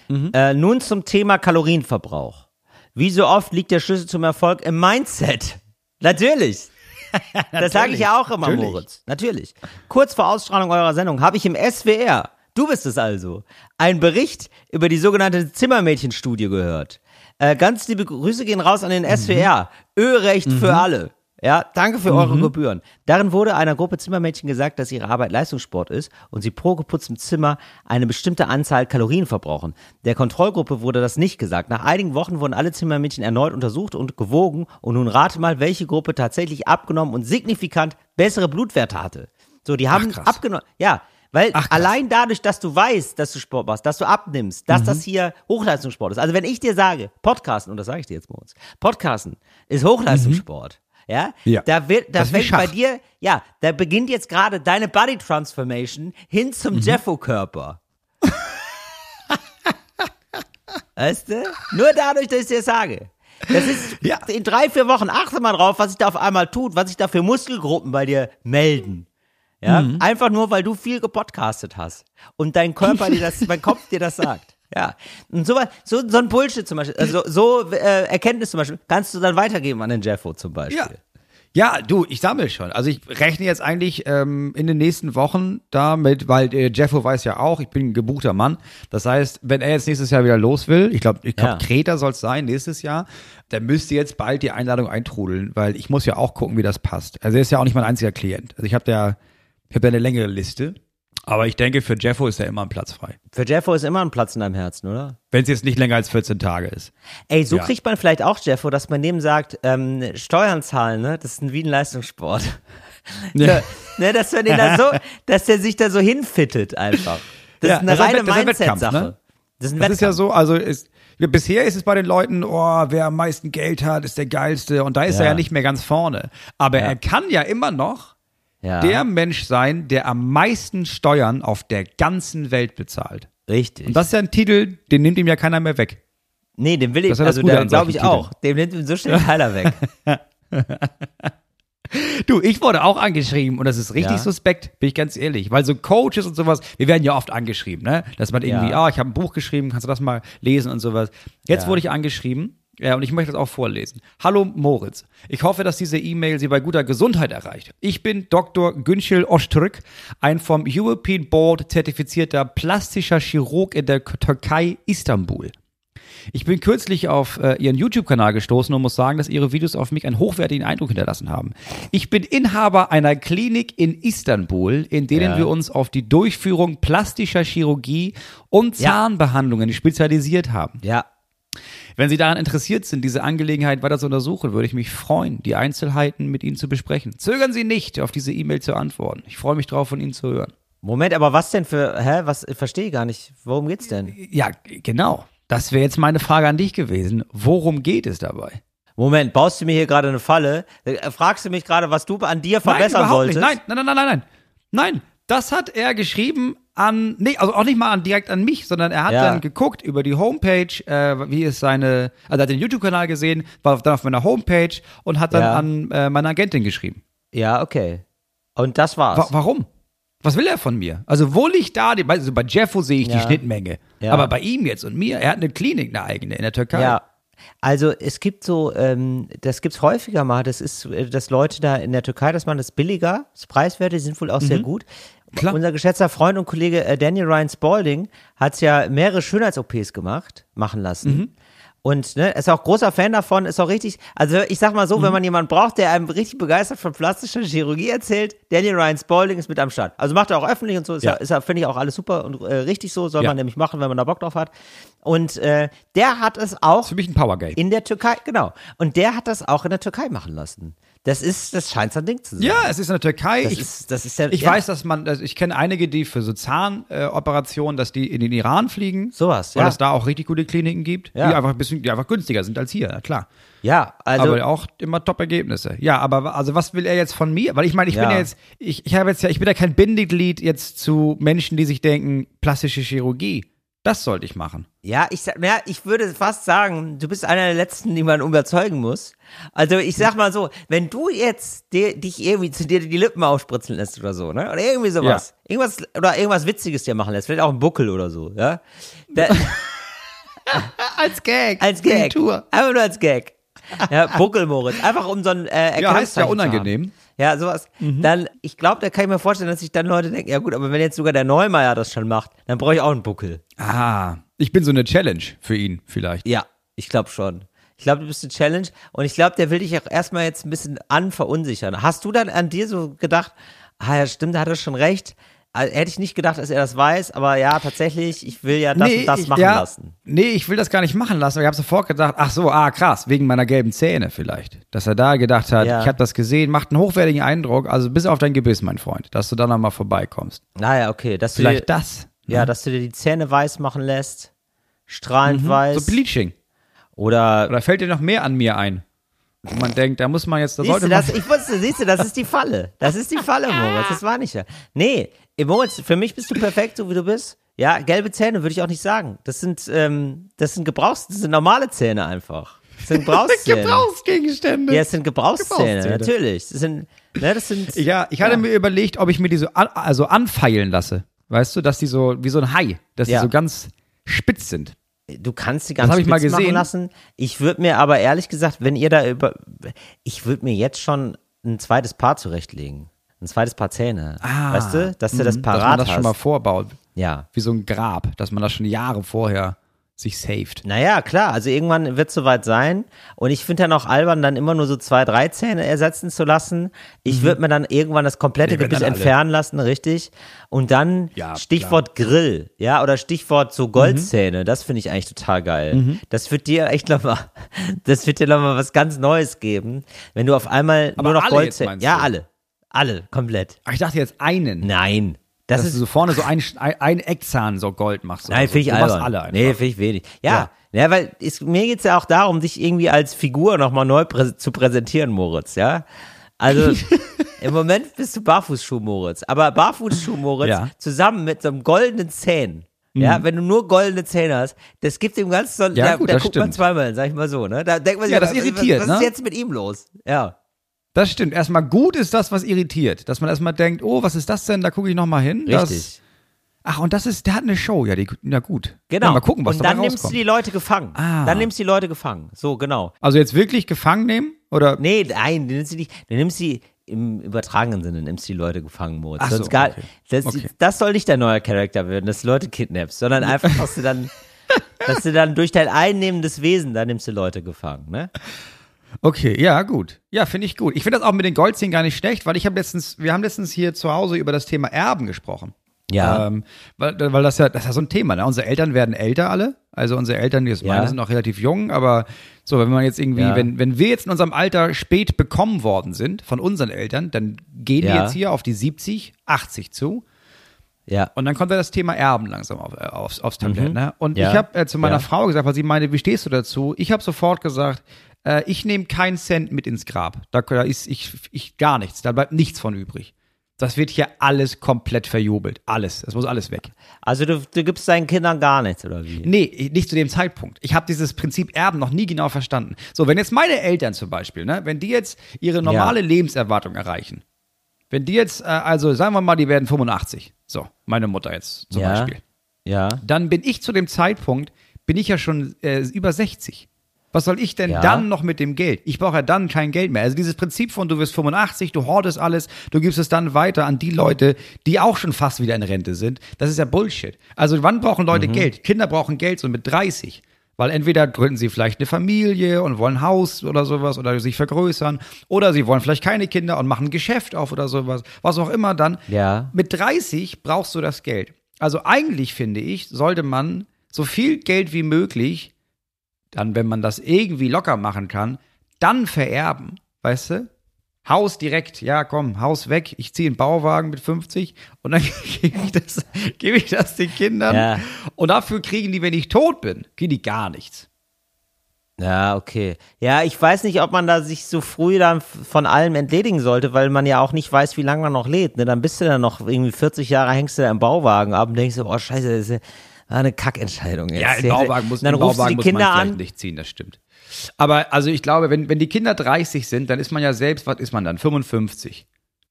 Äh, nun zum Thema Kalorienverbrauch. Wie so oft liegt der Schlüssel zum Erfolg im Mindset. Natürlich. Das sage ich ja auch immer, Natürlich. Moritz. Natürlich. Kurz vor Ausstrahlung eurer Sendung habe ich im SWR, du bist es also, einen Bericht über die sogenannte Zimmermädchenstudie gehört. Äh, ganz liebe Grüße gehen raus an den SWR. Ö-Recht für alle. Ja, danke für eure Gebühren. Darin wurde einer Gruppe Zimmermädchen gesagt, dass ihre Arbeit Leistungssport ist und sie pro geputztem Zimmer eine bestimmte Anzahl Kalorien verbrauchen. Der Kontrollgruppe wurde das nicht gesagt. Nach einigen Wochen wurden alle Zimmermädchen erneut untersucht und gewogen und nun rate mal, welche Gruppe tatsächlich abgenommen und signifikant bessere Blutwerte hatte. So, die haben abgenommen. Ja, weil Ach, allein dadurch, dass du weißt, dass du Sport machst, dass du abnimmst, dass Mhm. das hier Hochleistungssport ist. Also wenn ich dir sage, Podcasten, und das sage ich dir jetzt bei uns, Podcasten ist Hochleistungssport. Ja? Mhm. Ja. da wird, da fängt bei dir, ja, da beginnt jetzt gerade deine Body Transformation hin Mhm. zum Jeffo-Körper. weißt du? Nur dadurch, dass ich dir sage. Das ist Ja. in drei, vier Wochen, achte mal drauf, was sich da auf einmal tut, was sich da für Muskelgruppen bei dir melden. Ja, Mhm. einfach nur, weil du viel gepodcastet hast und dein Körper dir das, mein Kopf dir das sagt. Ja, und so, so, so ein Bullshit zum Beispiel, also so äh, Erkenntnis zum Beispiel, kannst du dann weitergeben an den Jeffo zum Beispiel. Ja. Ja, du, ich sammle schon. Also ich rechne jetzt eigentlich ähm, in den nächsten Wochen damit, weil äh, Jeffo weiß ja auch, ich bin ein gebuchter Mann. Das heißt, wenn er jetzt nächstes Jahr wieder los will, ich glaube, ich glaube, Ja. Kreta soll es sein nächstes Jahr, dann müsste jetzt bald die Einladung eintrudeln, weil ich muss ja auch gucken, wie das passt. Also er ist ja auch nicht mein einziger Klient. Also ich habe ja, ich habe ja eine längere Liste. Aber ich denke, für Jeffo ist ja immer ein Platz frei. Für Jeffo ist immer ein Platz in deinem Herzen, oder? Wenn es jetzt nicht länger als 14 Tage ist. Ey, so Ja. kriegt man vielleicht auch Jeffo, dass man dem sagt, ähm, Steuern zahlen, ne? Das ist ein, wie ein Leistungssport. Ja. ne, dass man den da so, dass der sich da so hinfittet einfach. Das Ja, ist eine das reine Mindset-Sache. ne? Das ist Das ist ja so, also ist, bisher ist es bei den Leuten, oh, wer am meisten Geld hat, ist der geilste und da ist er Ja. nicht mehr ganz vorne. Aber er kann ja immer noch ja, der Mensch sein, der am meisten Steuern auf der ganzen Welt bezahlt. richtig. Und das ist ja ein Titel, den nimmt ihm ja keiner mehr weg. nee, den will ich, also da glaube ich solchen auch. Dem nimmt ihm so schnell keiner weg. Du, ich wurde auch angeschrieben und das ist richtig Ja. suspekt, bin ich ganz ehrlich. Weil so Coaches und sowas, wir werden ja oft angeschrieben, ne? Dass man irgendwie, Ja. ah, ich habe ein Buch geschrieben, kannst du das mal lesen und sowas. Jetzt Ja. wurde ich angeschrieben. Ja, und ich möchte das auch vorlesen. Hallo Moritz. Ich hoffe, dass diese E-Mail Sie bei guter Gesundheit erreicht. Ich bin Dr. Günschel Ostrück, ein vom European Board zertifizierter plastischer Chirurg in der Türkei Istanbul. Ich bin kürzlich auf äh, Ihren YouTube-Kanal gestoßen und muss sagen, dass Ihre Videos auf mich einen hochwertigen Eindruck hinterlassen haben. Ich bin Inhaber einer Klinik in Istanbul, in denen Ja. wir uns auf die Durchführung plastischer Chirurgie und Ja. Zahnbehandlungen spezialisiert haben. ja. Wenn Sie daran interessiert sind, diese Angelegenheit weiter zu untersuchen, würde ich mich freuen, die Einzelheiten mit Ihnen zu besprechen. Zögern Sie nicht, auf diese E-Mail zu antworten. Ich freue mich darauf, von Ihnen zu hören. Moment, aber was denn für, hä, was, verstehe ich gar nicht. Worum geht's denn? Ja, genau. Das wäre jetzt meine Frage an dich gewesen. Worum geht es dabei? Moment, baust du mir hier gerade eine Falle? Äh, Fragst du mich gerade, was du an dir verbessern nein, solltest? Nicht. Nein, nein, nein, nein, nein. Nein, das hat er geschrieben an, nee, also auch nicht mal an, direkt an mich, sondern er hat Ja. dann geguckt über die Homepage, äh, wie ist seine, also er hat den YouTube-Kanal gesehen, war dann auf meiner Homepage und hat dann Ja. an äh, meine Agentin geschrieben. Ja, okay. Und das war's. Wa warum? Was will er von mir? Also wo liegt da, die, also bei Jeffo sehe ich die Ja. Schnittmenge. Ja. Aber bei ihm jetzt und mir, er hat eine Klinik, eine eigene in der Türkei. Ja. Also es gibt so, ähm, das gibt's häufiger mal, das ist, äh, dass Leute da in der Türkei, das machen das billiger, das Preiswerte sind wohl auch sehr gut. Mhm. Klar. Unser geschätzter Freund und Kollege äh, Daniel Ryan Spalding hat's ja mehrere Schönheits-OPs gemacht, machen lassen. Mhm. Und ne, ist auch großer Fan davon, ist auch richtig. Also ich sag mal so, wenn man jemanden braucht, der einem richtig begeistert von plastischer Chirurgie erzählt, Daniel Ryan Spalding ist mit am Start. Also macht er auch öffentlich und so, ist Ja. ja finde ich auch alles super und äh, richtig so, soll Ja. man nämlich machen, wenn man da Bock drauf hat. Und äh, der hat es auch Für mich ein Power Game. in der Türkei, genau. Und der hat das auch in der Türkei machen lassen. Das ist, das scheint sein Ding zu sein. Ja, es ist in der Türkei. das ich ist, das ist ja, ich ja, weiß, dass man, also ich kenne einige, die für so Zahnoperationen, äh, dass die in den Iran fliegen. Sowas, Weil ja. es da auch richtig gute Kliniken gibt, Ja. die einfach ein bisschen, die einfach günstiger sind als hier, klar. Ja, also aber auch immer Top-Ergebnisse. Ja, aber also was will er jetzt von mir? Weil ich meine, ich bin Ja. ja jetzt, ich, ich habe jetzt ja, ich bin ja kein Bindeglied jetzt zu Menschen, die sich denken, plastische Chirurgie. Das sollte ich machen. Ja, ich ja, ich würde fast sagen, du bist einer der letzten, die man überzeugen muss. Also ich sag mal so, wenn du jetzt dir, dich irgendwie zu dir die Lippen ausspritzen lässt oder so, ne? Oder irgendwie sowas. Irgendwas oder irgendwas Witziges dir machen lässt, vielleicht auch einen Buckel oder so, ja? Da, Als Gag. als Gag. Einfach nur als Gag. Ja, Buckelmoritz. Einfach um so ein äh, Ja, heißt ja unangenehm. Ja, sowas. Dann, ich glaube, da kann ich mir vorstellen, dass sich dann Leute denken, ja gut, aber wenn jetzt sogar der Neumeier das schon macht, dann brauche ich auch einen Buckel. Ah, ich bin so eine Challenge für ihn vielleicht. Ja, ich glaube schon. Ich glaube, du bist eine Challenge und ich glaube, der will dich auch erstmal jetzt ein bisschen anverunsichern. Hast du dann an dir so gedacht, ah ja, stimmt, da hat er schon recht. Also, hätte ich nicht gedacht, dass er das weiß, aber ja, tatsächlich, ich will ja das und das ich, machen ja, lassen. Nee, ich will das gar nicht machen lassen. aber Ich habe sofort gedacht, ach so, ah krass, wegen meiner gelben Zähne vielleicht. Dass er da gedacht hat, Ja. ich habe das gesehen, macht einen hochwertigen Eindruck, also bis auf dein Gebiss, mein Freund, dass du da nochmal vorbeikommst. Naja, okay, dass du Vielleicht dir, das. ja, dass du dir die Zähne weiß machen lässt, strahlend So weiß Bleaching. oder Oder fällt dir noch mehr an mir ein? Wo man denkt, da muss man jetzt, da Siehst sollte du, man. das, ich wusste, siehst du, das ist die Falle. Das ist die Falle, Moritz. Das war nicht ja. Nee, eh, Moritz, für mich bist du perfekt, so wie du bist. Ja, gelbe Zähne würde ich auch nicht sagen. Das sind, ähm, das sind Gebrauchs, das sind normale Zähne einfach. Das sind Gebrauchszähne. Gebrauchsgegenstände. Ja, es sind Gebrauchszähne, Gebrauchszähne. natürlich. Das sind, ne, das sind. Ja, ich hatte mir überlegt, ob ich mir die so an, also anfeilen lasse. Weißt du, dass die so wie so ein Hai, dass Ja. die so ganz spitz sind. Du kannst die ganz hab ich mal spitz machen gesehen. lassen. Ich würde mir aber ehrlich gesagt, wenn ihr da über, ich würde mir jetzt schon ein zweites Paar zurechtlegen. Ein zweites Paar Zähne. weißt du, dass du das Mhm, dass man parat das hast. schon mal vorbaut. ja. Wie so ein Grab, dass man das schon Jahre vorher sich saved. Naja, klar, also irgendwann wird es soweit sein. Und ich finde dann auch albern, dann immer nur so zwei, drei Zähne ersetzen zu lassen. Ich würde mir dann irgendwann das komplette Gebiss entfernen lassen, richtig. Und dann Ja, Stichwort Grill, ja, oder Stichwort so Goldzähne, das finde ich eigentlich total geil. Das wird dir echt nochmal, das wird dir nochmal was ganz Neues geben, wenn du auf einmal Aber nur noch Goldzähne. Ja, alle. Alle, komplett. Ach, ich dachte jetzt einen. Nein. Das dass ist du so vorne so ein, ein, Eckzahn so Gold machst. Nein, finde ich du albern. alle einfach. Nee, finde ich wenig. Ja, Ja. ja. weil es, mir geht's ja auch darum, dich irgendwie als Figur nochmal neu prä zu präsentieren, Moritz, ja. Also im Moment bist du Barfußschuh, Moritz. Aber Barfußschuh, Moritz, Ja. zusammen mit so einem goldenen Zähnen. Ja, wenn du nur goldene Zähne hast, das gibt dem ganz so, Ja, da, gut, da guckt man stimmt. zweimal, hin, sag ich mal so, ne? Da denkt man sich, Ja, das was, irritiert, was, was ne? ist jetzt mit ihm los? Ja. Das stimmt. Erstmal gut ist das, was irritiert. Dass man erstmal denkt, oh, was ist das denn? Da gucke ich nochmal hin. Das, Richtig. ach, und das ist, der hat eine Show. Ja, die, na gut. Genau. Ja, mal gucken, was Und dann nimmst du die Leute gefangen. Ah. Dann nimmst du die Leute gefangen. So, genau. Also jetzt wirklich gefangen nehmen? Oder? Nee, nein, du nimmst sie nicht. Du nimmst sie im übertragenen Sinne, nimmst die Leute gefangen, Moritz. So, gar, okay. das, Okay. das soll nicht dein neuer Charakter werden, dass du Leute kidnappst, sondern einfach, dass du dann, dass du dann durch dein einnehmendes Wesen, da nimmst du Leute gefangen, ne? Okay, ja, gut. Ja, finde ich gut. Ich finde das auch mit den Goldzähnen gar nicht schlecht, weil ich habe letztens, wir haben letztens hier zu Hause über das Thema Erben gesprochen. Ja. Ähm, weil, weil das ja, das ist ja so ein Thema, ne? Unsere Eltern werden älter alle. Also unsere Eltern, die jetzt Ja. meine sind noch relativ jung, aber so, wenn man jetzt irgendwie, Ja. wenn, wenn wir jetzt in unserem Alter spät bekommen worden sind von unseren Eltern, dann gehen die Ja. jetzt hier auf die 70, 80 zu. ja. Und dann kommt ja das Thema Erben langsam auf, äh, aufs, aufs Tablett. Ne? Und Mhm. Ja. ich habe äh, zu meiner Ja. Frau gesagt, weil sie meinte, wie stehst du dazu? Ich habe sofort gesagt, äh, ich nehme keinen Cent mit ins Grab. Da, da ist ich, ich gar nichts. Da bleibt nichts von übrig. Das wird hier alles komplett verjubelt. Alles. Das muss alles weg. Also du, du gibst deinen Kindern gar nichts, oder wie? Nee, nicht zu dem Zeitpunkt. Ich habe dieses Prinzip Erben noch nie genau verstanden. So, wenn jetzt meine Eltern zum Beispiel, ne, wenn die jetzt ihre normale Lebenserwartung erreichen, wenn die jetzt, äh, also sagen wir mal, die werden 85, so, meine Mutter jetzt zum Ja. Beispiel, Ja. dann bin ich zu dem Zeitpunkt, bin ich ja schon äh, über 60. Was soll ich denn Ja. dann noch mit dem Geld? Ich brauche ja dann kein Geld mehr. Also dieses Prinzip von du wirst 85, du hortest alles, du gibst es dann weiter an die Leute, die auch schon fast wieder in Rente sind. Das ist ja Bullshit. Also wann brauchen Mhm. Leute Geld? Kinder brauchen Geld so mit 30. Weil entweder gründen sie vielleicht eine Familie und wollen ein Haus oder sowas oder sich vergrößern oder sie wollen vielleicht keine Kinder und machen ein Geschäft auf oder sowas, was auch immer dann. Ja. Mit 30 brauchst du das Geld. Also eigentlich finde ich, sollte man so viel Geld wie möglich, dann wenn man das irgendwie locker machen kann, dann vererben, weißt du? Haus direkt, ja komm, Haus weg, ich ziehe einen Bauwagen mit 50 und dann gebe ich das, gebe ich das den Kindern. Ja. Und dafür kriegen die, wenn ich tot bin, kriegen die gar nichts. Ja, okay. Ja, ich weiß nicht, ob man da sich so früh dann von allem entledigen sollte, weil man ja auch nicht weiß, wie lange man noch lebt. Ne? Dann bist du dann noch irgendwie 40 Jahre, hängst du da im Bauwagen ab und denkst so, oh scheiße, das ist ja war eine Kackentscheidung jetzt. Ja, im Bauwagen muss, dann rufst du Bauwagen die muss Kinder man vielleicht an. nicht ziehen, das stimmt. Aber also ich glaube, wenn, wenn die Kinder 30 sind, dann ist man ja selbst, was ist man dann? 55.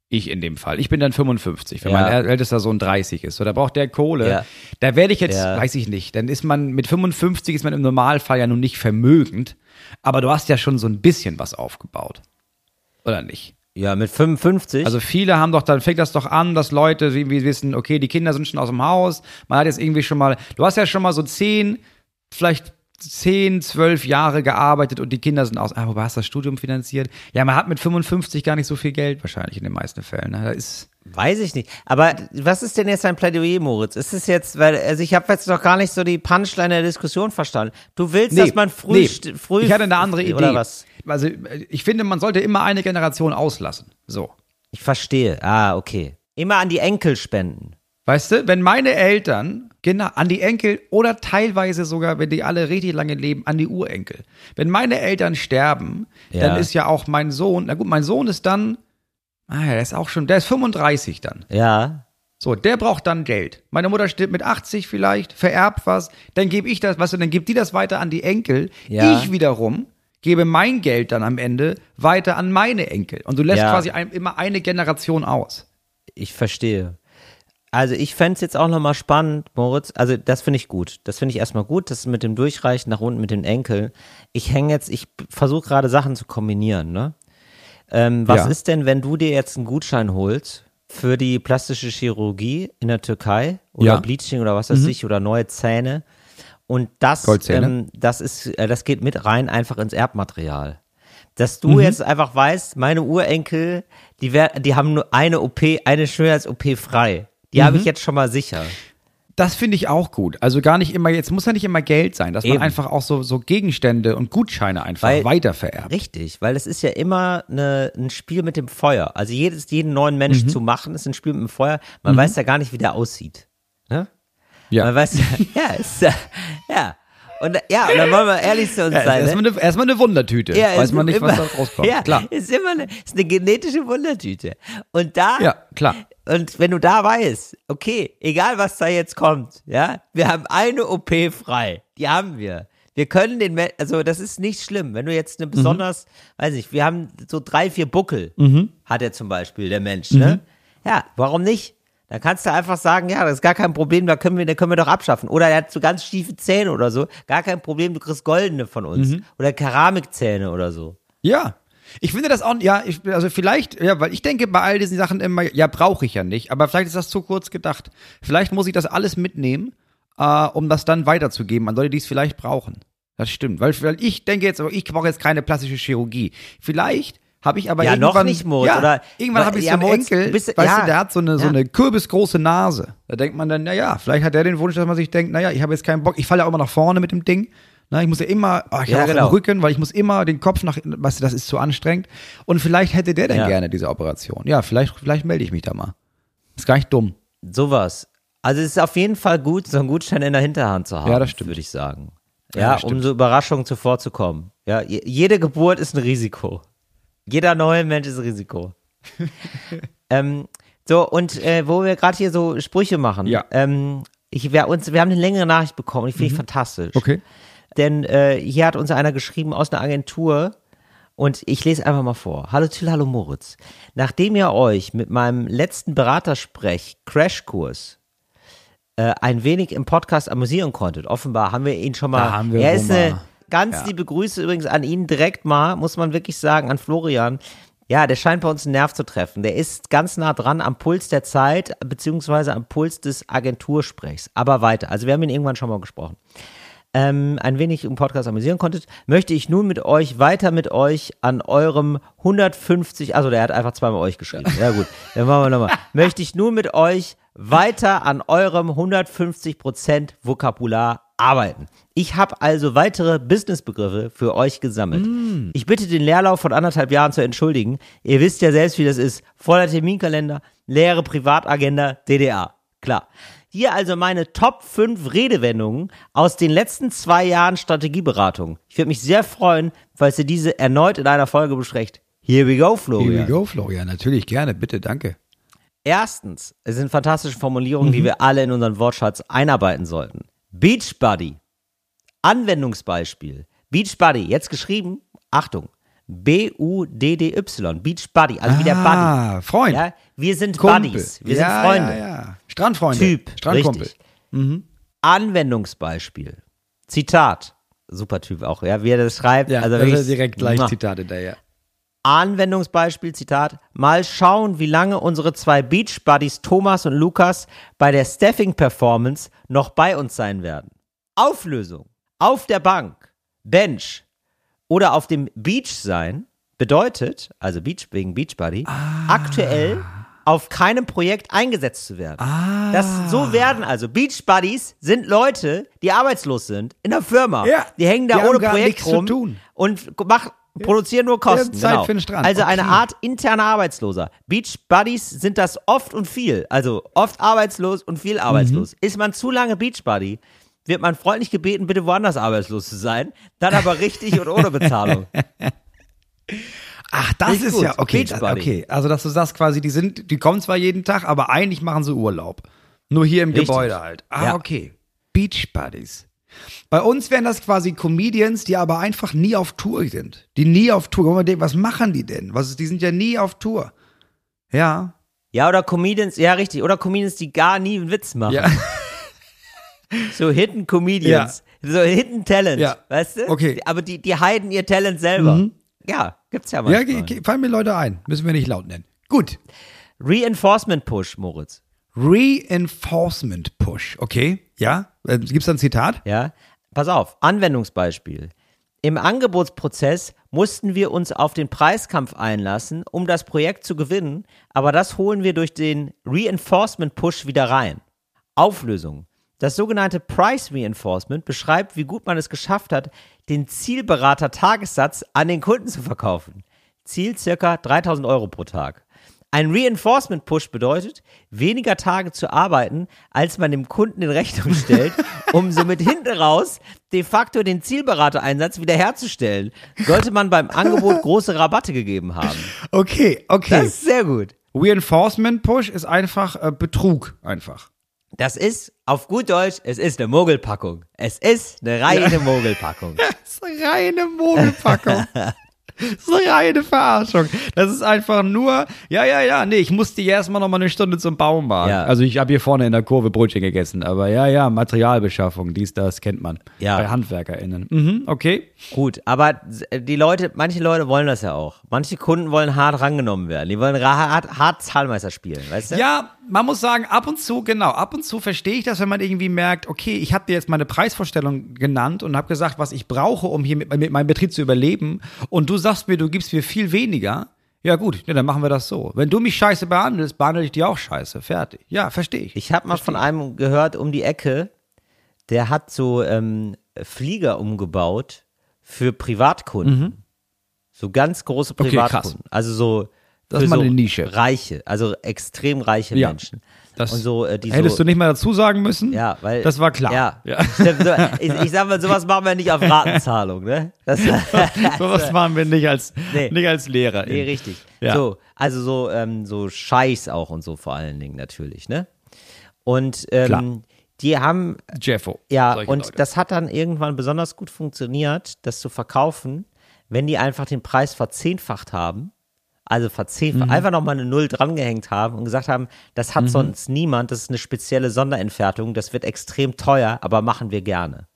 Ich in dem Fall. Ich bin dann 55, wenn Ja. mein ältester Sohn 30 ist. So, da braucht der Kohle. Ja. Da werde ich jetzt, Ja. weiß ich nicht, dann ist man mit 55 ist man im Normalfall ja nun nicht vermögend, aber du hast ja schon so ein bisschen was aufgebaut. Oder nicht? Ja, mit 55. Also viele haben doch, dann fängt das doch an, dass Leute irgendwie wissen, okay, die Kinder sind schon aus dem Haus, man hat jetzt irgendwie schon mal, du hast ja schon mal so zehn, vielleicht zehn, zwölf Jahre gearbeitet und die Kinder sind aus, ah, wobei hast du das Studium finanziert? Ja, man hat mit 55 gar nicht so viel Geld wahrscheinlich in den meisten Fällen. Ne? Da ist, Weiß ich nicht. Aber was ist denn jetzt dein Plädoyer, Moritz? Ist es jetzt, weil, also ich habe jetzt noch gar nicht so die Punchline der Diskussion verstanden. Du willst, dass man früh, nee. früh. ich hatte eine andere Idee. Oder was? Also ich finde, man sollte immer eine Generation auslassen. So. Ich verstehe. Ah, okay. Immer an die Enkel spenden. Weißt du, wenn meine Eltern, genau, an die Enkel oder teilweise sogar, wenn die alle richtig lange leben, an die Urenkel. Wenn meine Eltern sterben, Ja. dann ist ja auch mein Sohn, na gut, mein Sohn ist dann, ah, der ist auch schon, der ist 35 dann. Ja. So, der braucht dann Geld. Meine Mutter stirbt mit 80 vielleicht, vererbt was, dann gebe ich das, weißt du, dann gibt die das weiter an die Enkel. Ja. Ich wiederum gebe mein Geld dann am Ende weiter an meine Enkel. Und du lässt Ja. quasi ein, immer eine Generation aus. Ich verstehe. Also ich fänd's jetzt auch nochmal spannend, Moritz. Also das finde ich gut. Das finde ich erstmal gut, das mit dem Durchreichen nach unten mit den Enkeln. Ich hänge jetzt, ich versuche gerade Sachen zu kombinieren, ne? Ähm, was Ja. ist denn, wenn du dir jetzt einen Gutschein holst für die plastische Chirurgie in der Türkei oder Ja. Mhm. Bleaching oder was weiß ich oder neue Zähne und das, ähm, das ist, äh, das geht mit rein einfach ins Erbmaterial. Dass Mhm. du jetzt einfach weißt, meine Urenkel, die, wer, die haben nur eine OP, eine Schönheits-OP frei. Die Mhm. habe ich jetzt schon mal sicher. Das finde ich auch gut. Also gar nicht immer, jetzt muss ja nicht immer Geld sein, dass Eben. man einfach auch so, so Gegenstände und Gutscheine einfach Weil- weitervererbt. Richtig, weil es ist ja immer eine, ein Spiel mit dem Feuer. Also jedes, jeden neuen Mensch Mhm. zu machen, ist ein Spiel mit dem Feuer. Man weiß ja gar nicht, wie der aussieht. Ne? Ja. Man weiß ja, ist, ja, ja. Und ja, und dann wollen wir ehrlich zu uns Ja, sein. ne? erstmal, eine, erstmal eine Wundertüte. Ja, Weiß man nicht, was immer- da rauskommt. Ja, Klar. ist immer eine, ist eine genetische Wundertüte. Und da, Ja, klar. und wenn du da weißt, okay, egal was da jetzt kommt, ja, wir haben eine OP frei. Die haben wir. Wir können den, also das ist nicht schlimm. Wenn du jetzt Mhm. eine besonders, weiß nicht, wir haben so drei, vier Buckel, Mhm. hat er zum Beispiel, der Mensch, ne? Ja, warum nicht? Dann kannst du einfach sagen, ja, das ist gar kein Problem, da können wir, da können wir doch abschaffen. Oder er hat so ganz schiefe Zähne oder so, gar kein Problem, du kriegst goldene von uns. Mhm. Oder Keramikzähne oder so. Ja. Ich finde das auch, ja, ich, also vielleicht, ja, weil ich denke bei all diesen Sachen immer, ja, brauche ich ja nicht, aber vielleicht ist das zu kurz gedacht. Vielleicht muss ich das alles mitnehmen, äh, um das dann weiterzugeben an Leute, die es vielleicht brauchen. Das stimmt, weil, weil ich denke jetzt, ich brauche jetzt keine plastische Chirurgie. Vielleicht habe ich aber Ja, noch irgendwann, nicht, Moritz, ja, oder- irgendwann habe ich ja, so einen Enkel, bist- weißt ja, du, der hat so eine, so eine kürbisgroße Nase. Da denkt man dann, na ja, vielleicht hat der den Wunsch, dass man sich denkt, naja, ich habe jetzt keinen Bock, ich falle ja auch immer nach vorne mit dem Ding. Na, ich muss ja immer, oh, ich Ja, habe auch genau. im Rücken, weil ich muss immer den Kopf nach, weißt du, das ist zu anstrengend. Und vielleicht hätte der dann gerne diese Operation. Ja, vielleicht, vielleicht melde ich mich da mal. Ist gar nicht dumm. Sowas. Also es ist auf jeden Fall gut, so einen Gutschein in der Hinterhand zu haben, Ja, das stimmt. würde ich sagen. Ja, Ja, um so Überraschungen zuvorzukommen. Ja, je- jede Geburt ist ein Risiko. Jeder neue Mensch ist Risiko. ähm, so, und äh, wo wir gerade hier so Sprüche machen. Ja. Ähm, ich, wir, uns, wir haben eine längere Nachricht bekommen, die finde ich fantastisch. Mhm. Okay. Denn äh, hier hat uns einer geschrieben aus einer Agentur und ich lese einfach mal vor. Hallo Till, hallo Moritz. Nachdem ihr euch mit meinem letzten Beratersprech Crashkurs äh, ein wenig im Podcast amüsieren konntet, offenbar haben wir ihn schon mal. Da haben wir er wohl ist eine mal. Ganz Ja. liebe Grüße übrigens an ihn direkt mal, muss man wirklich sagen, an Florian. Ja, der scheint bei uns einen Nerv zu treffen. Der ist ganz nah dran am Puls der Zeit, beziehungsweise am Puls des Agentursprechs. Aber weiter. Also wir haben ihn irgendwann schon mal gesprochen. ähm, ein wenig im Podcast amüsieren konntet, möchte ich nun mit euch weiter mit euch an eurem 150, also der hat einfach zweimal euch geschrieben. Ja gut, dann machen wir nochmal. möchte ich nun mit euch weiter an eurem 150% Vokabular arbeiten. Ich habe also weitere Businessbegriffe für euch gesammelt. Ich bitte den Leerlauf von anderthalb Jahren zu entschuldigen. Ihr wisst ja selbst, wie das ist. Voller Terminkalender, leere Privatagenda, DDA. Klar. Hier also meine Top 5 Redewendungen aus den letzten zwei Jahren Strategieberatung. Ich würde mich sehr freuen, falls ihr diese erneut in einer Folge besprecht. Here we go, Florian. Here we go, Florian. Natürlich gerne, bitte, danke. Erstens, es sind fantastische Formulierungen, die wir alle in unseren Wortschatz einarbeiten sollten. Beachbody. Anwendungsbeispiel. Beachbody, jetzt geschrieben, Achtung, B-U-D-D-Y, Beachbody, also wie der Buddy. Ah, Freund. Ja, wir sind Kumpel. Buddies, wir ja, sind Freunde. Ja, ja. Strandfreunde. Typ, Strandkumpel. richtig. Anwendungsbeispiel. Zitat. Super Typ auch, ja, wie er das schreibt. Ja, also das ist direkt gleich. Zitat hinterher. Anwendungsbeispiel, Zitat, mal schauen, wie lange unsere zwei Beach Buddies Thomas und Lukas bei der Staffing Performance noch bei uns sein werden. Auflösung. Auf der Bank, Bench oder auf dem Beach sein bedeutet, also Beach wegen Beach Buddy, aktuell auf keinem Projekt eingesetzt zu werden. Das so werden also Beach Buddies sind Leute, die arbeitslos sind in der Firma. Ja, die hängen da die ohne Projekt rum und mach, produzieren nur Kosten. Zeit genau. für den Strand. Also eine Okay. Art interner Arbeitsloser. Beach Buddies sind das oft und viel. Also oft arbeitslos und viel arbeitslos. Mhm. Ist man zu lange Beach Buddy, wird man freundlich gebeten, bitte woanders arbeitslos zu sein. Dann aber richtig und ohne Bezahlung. Ach, das ist gut. ja okay. Beach Das, Buddy. okay, also dass du sagst quasi, die sind, die kommen zwar jeden Tag, aber eigentlich machen sie Urlaub. Nur hier im Richtig. Gebäude halt. Ah, Ja. okay. Beach Buddies. Bei uns wären das quasi Comedians, die aber einfach nie auf Tour sind. Die nie auf Tour. Mal, Was machen die denn? Was, die sind ja nie auf Tour. Ja. Ja, oder Comedians, ja richtig, oder Comedians, die gar nie einen Witz machen. Ja. So Hidden Comedians. So Hidden Talent, Ja. weißt du? Okay. Mhm. Aber die, die heiden ihr Talent selber. Ja, gibt's ja Ja, ge- ge- fallen mir Leute ein. Müssen wir nicht laut nennen. Gut. Reinforcement Push, Moritz. Reinforcement Push. Okay. Ja. Äh, Gibt's da ein Zitat? Ja, pass auf, Anwendungsbeispiel. Im Angebotsprozess mussten wir uns auf den Preiskampf einlassen, um das Projekt zu gewinnen, aber das holen wir durch den Reinforcement Push wieder rein. Auflösung. Das sogenannte Price Reinforcement beschreibt, wie gut man es geschafft hat, den Zielberater Tagessatz an den Kunden zu verkaufen. Ziel circa 3000 Euro pro Tag. Ein Reinforcement Push bedeutet, weniger Tage zu arbeiten, als man dem Kunden in Rechnung stellt, um somit hinten raus de facto den Zielberatereinsatz wiederherzustellen. Sollte man beim Angebot große Rabatte gegeben haben. Okay, okay. Das ist sehr gut. Reinforcement Push ist einfach äh, Betrug. Einfach. Das ist, auf gut Deutsch, es ist eine Mogelpackung. Es ist eine reine Mogelpackung. Das ist eine reine Mogelpackung. Das ist eine reine Verarschung. Das ist einfach nur, ja, ja, ja, nee, ich musste hier erstmal noch mal eine Stunde zum Baumarkt. Ja. Also ich habe hier vorne in der Kurve Brötchen gegessen, aber ja, ja, Materialbeschaffung, dies, das kennt man. Ja. Bei HandwerkerInnen. Mhm, okay. Gut, aber die Leute, manche Leute wollen das ja auch. Manche Kunden wollen hart rangenommen werden. Die wollen hart, hart Zahlmeister spielen, weißt du? Ja, man muss sagen, ab und zu, genau, ab und zu verstehe ich das, wenn man irgendwie merkt, okay, ich habe dir jetzt meine Preisvorstellung genannt und habe gesagt, was ich brauche, um hier mit, mit meinem Betrieb zu überleben und du sagst mir, du gibst mir viel weniger. Ja gut, ja, dann machen wir das so. Wenn du mich scheiße behandelst, behandle ich dich auch scheiße. Fertig. Ja, verstehe ich. Ich habe mal von einem gehört um die Ecke, der hat so ähm, Flieger umgebaut für Privatkunden. So ganz große Mhm. Okay. Privatkunden. Also so Das ist mal so eine Nische. Reiche, also extrem reiche Ja. Menschen. Das Und so, äh, die hättest so, du nicht mal dazu sagen müssen. Ja, weil. Das war klar. Ja. Ja. Ich, ich sag mal, sowas machen wir nicht auf Ratenzahlung, ne? Das, So was machen wir nicht als, Nee. nicht als Lehrer. nee, richtig. Ja. So, also so, ähm, so Scheiß auch und so vor allen Dingen natürlich, ne? Und Klar. ähm, die haben Jeffo. Ja, und Leute. das hat dann irgendwann besonders gut funktioniert, das zu verkaufen, wenn die einfach den Preis verzehnfacht haben. Also verzehnfacht, Mhm. einfach nochmal eine Null drangehängt haben und gesagt haben, das hat sonst niemand, das ist eine spezielle Sonderentfertigung, das wird extrem teuer, aber machen wir gerne.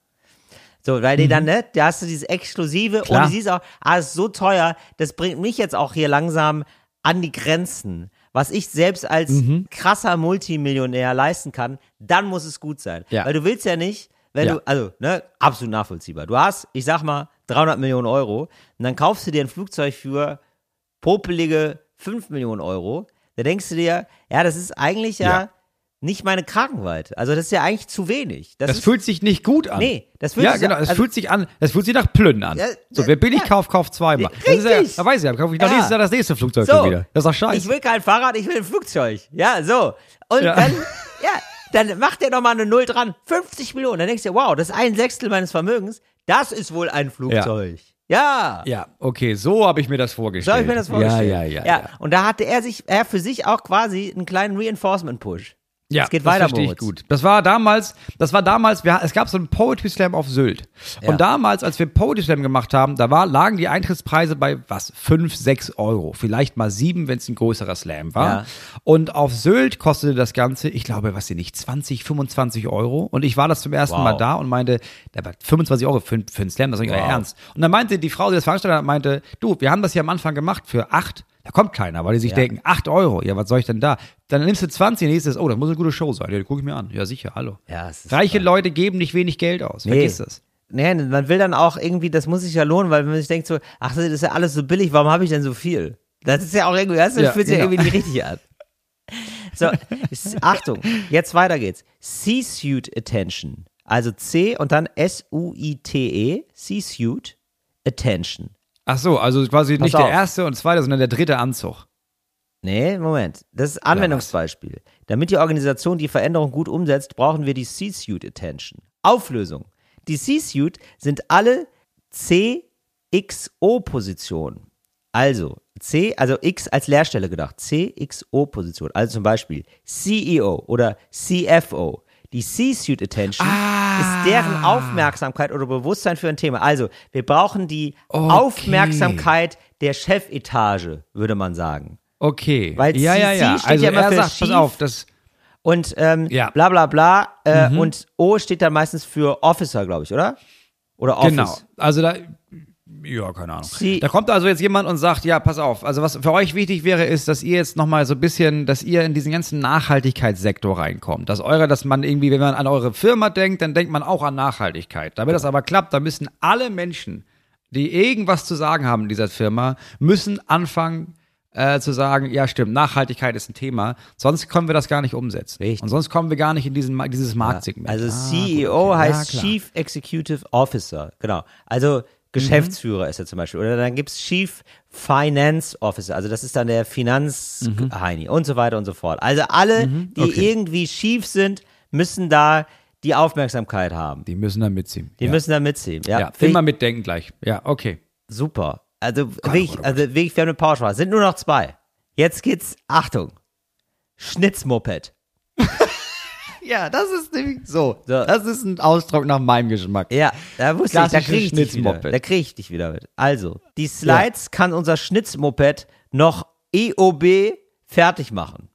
So, weil die dann, ne, da hast du dieses Exklusive Mhm. Klar. und du siehst auch, ah, ist so teuer, das bringt mich jetzt auch hier langsam an die Grenzen. Was ich selbst als Mhm. krasser Multimillionär leisten kann, dann muss es gut sein. Ja. Weil du willst ja nicht, wenn Ja. du, also, ne, absolut nachvollziehbar. Du hast, ich sag mal, 300 Millionen Euro und dann kaufst du dir ein Flugzeug für popelige 5 Millionen Euro. Da denkst du dir, ja, das ist eigentlich ja, Ja. nicht meine Kragenweite. Also, das ist ja eigentlich zu wenig. Das, Das ist, fühlt sich nicht gut an. Nee, das fühlt ja, sich- genau. Es also- fühlt sich an. Es fühlt sich nach Plünnen an. Ja, so, ja, wer billig ja. kauft, kauft zweimal. Das ist ja, Richtig. da weiß ich ja, kaufe ich doch Ja. nächstes Jahr das nächste Flugzeug so, schon wieder. Das ist doch scheiße. Ich will kein Fahrrad, ich will ein Flugzeug. Ja, so. Und Ja. dann, ja, dann macht er nochmal eine Null dran. 50 Millionen. Dann denkst du, wow, das ist ein Sechstel meines Vermögens. Das ist wohl ein Flugzeug. Ja. ja, okay, so habe ich mir das vorgestellt. So habe ich mir das vorgestellt. Ja, ja, ja. ja. Und da hatte er sich, er für sich auch quasi einen kleinen Reinforcement-Push. Ja, Es geht weiter, verstehe ich gut. Das war damals, das war damals, wir, es gab so einen Poetry Slam auf Sylt. Ja. Und damals, als wir Poetry Slam gemacht haben, da war, lagen die Eintrittspreise bei was? fünf, sechs Euro. Vielleicht mal sieben, wenn es ein größerer Slam war. Ja. Und auf Sylt kostete das Ganze, ich glaube, was sie nicht, 20, 25 Euro. Und ich war das zum ersten Wow. Mal da und meinte, da war 25 Euro für, für einen Slam, das ist nicht Wow. Ernst. Und dann meinte die Frau, die das veranstaltet hat, meinte, du, wir haben das ja am Anfang gemacht für acht. Da kommt keiner, weil die sich Ja. denken, 8 Euro, ja, was soll ich denn da? Dann nimmst du 20, nächstes, oh, das muss eine gute Show sein. Ja, die gucke ich mir an. Ja, sicher, hallo. Ja, Reiche Leute geben nicht wenig Geld aus. Vergiss das. Nee, man will dann auch irgendwie, das muss sich ja lohnen, weil man sich denkt so, ach, das ist ja alles so billig, warum habe ich denn so viel? Das ist ja auch irgendwie, das Ja, fühlt sich ja irgendwie nicht richtig an. So, Achtung, jetzt weiter geht's. C-Suite Attention. Also C und dann S-U-I-T-E, C-Suite Attention. Ach so, also quasi Pass nicht auf. der erste und zweite, sondern der dritte Anzug. Nee, Moment. Das ist Anwendungsbeispiel. Damit die Organisation die Veränderung gut umsetzt, brauchen wir die C-Suite Attention. Auflösung. Die C-Suite sind alle CXO-Positionen. Also C, also X als Leerstelle gedacht. CXO-Position. Also zum Beispiel CEO oder CFO. Die C-Suite Attention ist deren Aufmerksamkeit oder Bewusstsein für ein Thema. Also, wir brauchen die Okay. Aufmerksamkeit der Chefetage, würde man sagen. Okay. Weil ja, ja, CC ja. steht Also ja immer er für sagt, pass auf, das, Und ähm, Ja. Mhm. bla bla bla. Äh, Und O steht dann meistens für Officer, glaube ich, oder? Oder Office. genau. Also da, ja, keine Ahnung. Sie- da kommt also jetzt jemand und sagt, ja, pass auf, also was für euch wichtig wäre, ist, dass ihr jetzt nochmal so ein bisschen, dass ihr in diesen ganzen Nachhaltigkeitssektor reinkommt. Dass eure, dass man irgendwie, wenn man an eure Firma denkt, dann denkt man auch an Nachhaltigkeit. Damit das aber klappt, da müssen alle Menschen, die irgendwas zu sagen haben in dieser Firma, müssen anfangen, äh, zu sagen, ja stimmt, Nachhaltigkeit ist ein Thema, sonst können wir das gar nicht umsetzen. Richtig. Und sonst kommen wir gar nicht in diesen, dieses Marktsegment. Also Ah, CEO gut, okay. heißt Ja. Chief Executive Officer. Genau. Also Geschäftsführer ist er zum Beispiel. Oder dann gibt's Chief Finance Officer. Also das ist dann der Finanzheini und so weiter und so fort. Also alle, die Mhm. Okay. irgendwie schief sind, müssen da die Aufmerksamkeit haben. Die müssen da mitziehen. Die ja. müssen da mitziehen. Ja, Ja, immer mitdenken gleich. Ja, okay. super. Also wirklich, Gott, also wirklich, wir haben eine Powersprache. Sind nur noch zwei. Jetzt geht's, Achtung, Schnitzmoped. Ja, das ist nämlich so. Das ist ein Ausdruck nach meinem Geschmack. Ja, da wusste ich, da kriege ich dich wieder. Schnitzmoped. Da kriege ich dich wieder mit. Also, die Slides kann unser Schnitzmoped noch EOB fertig machen.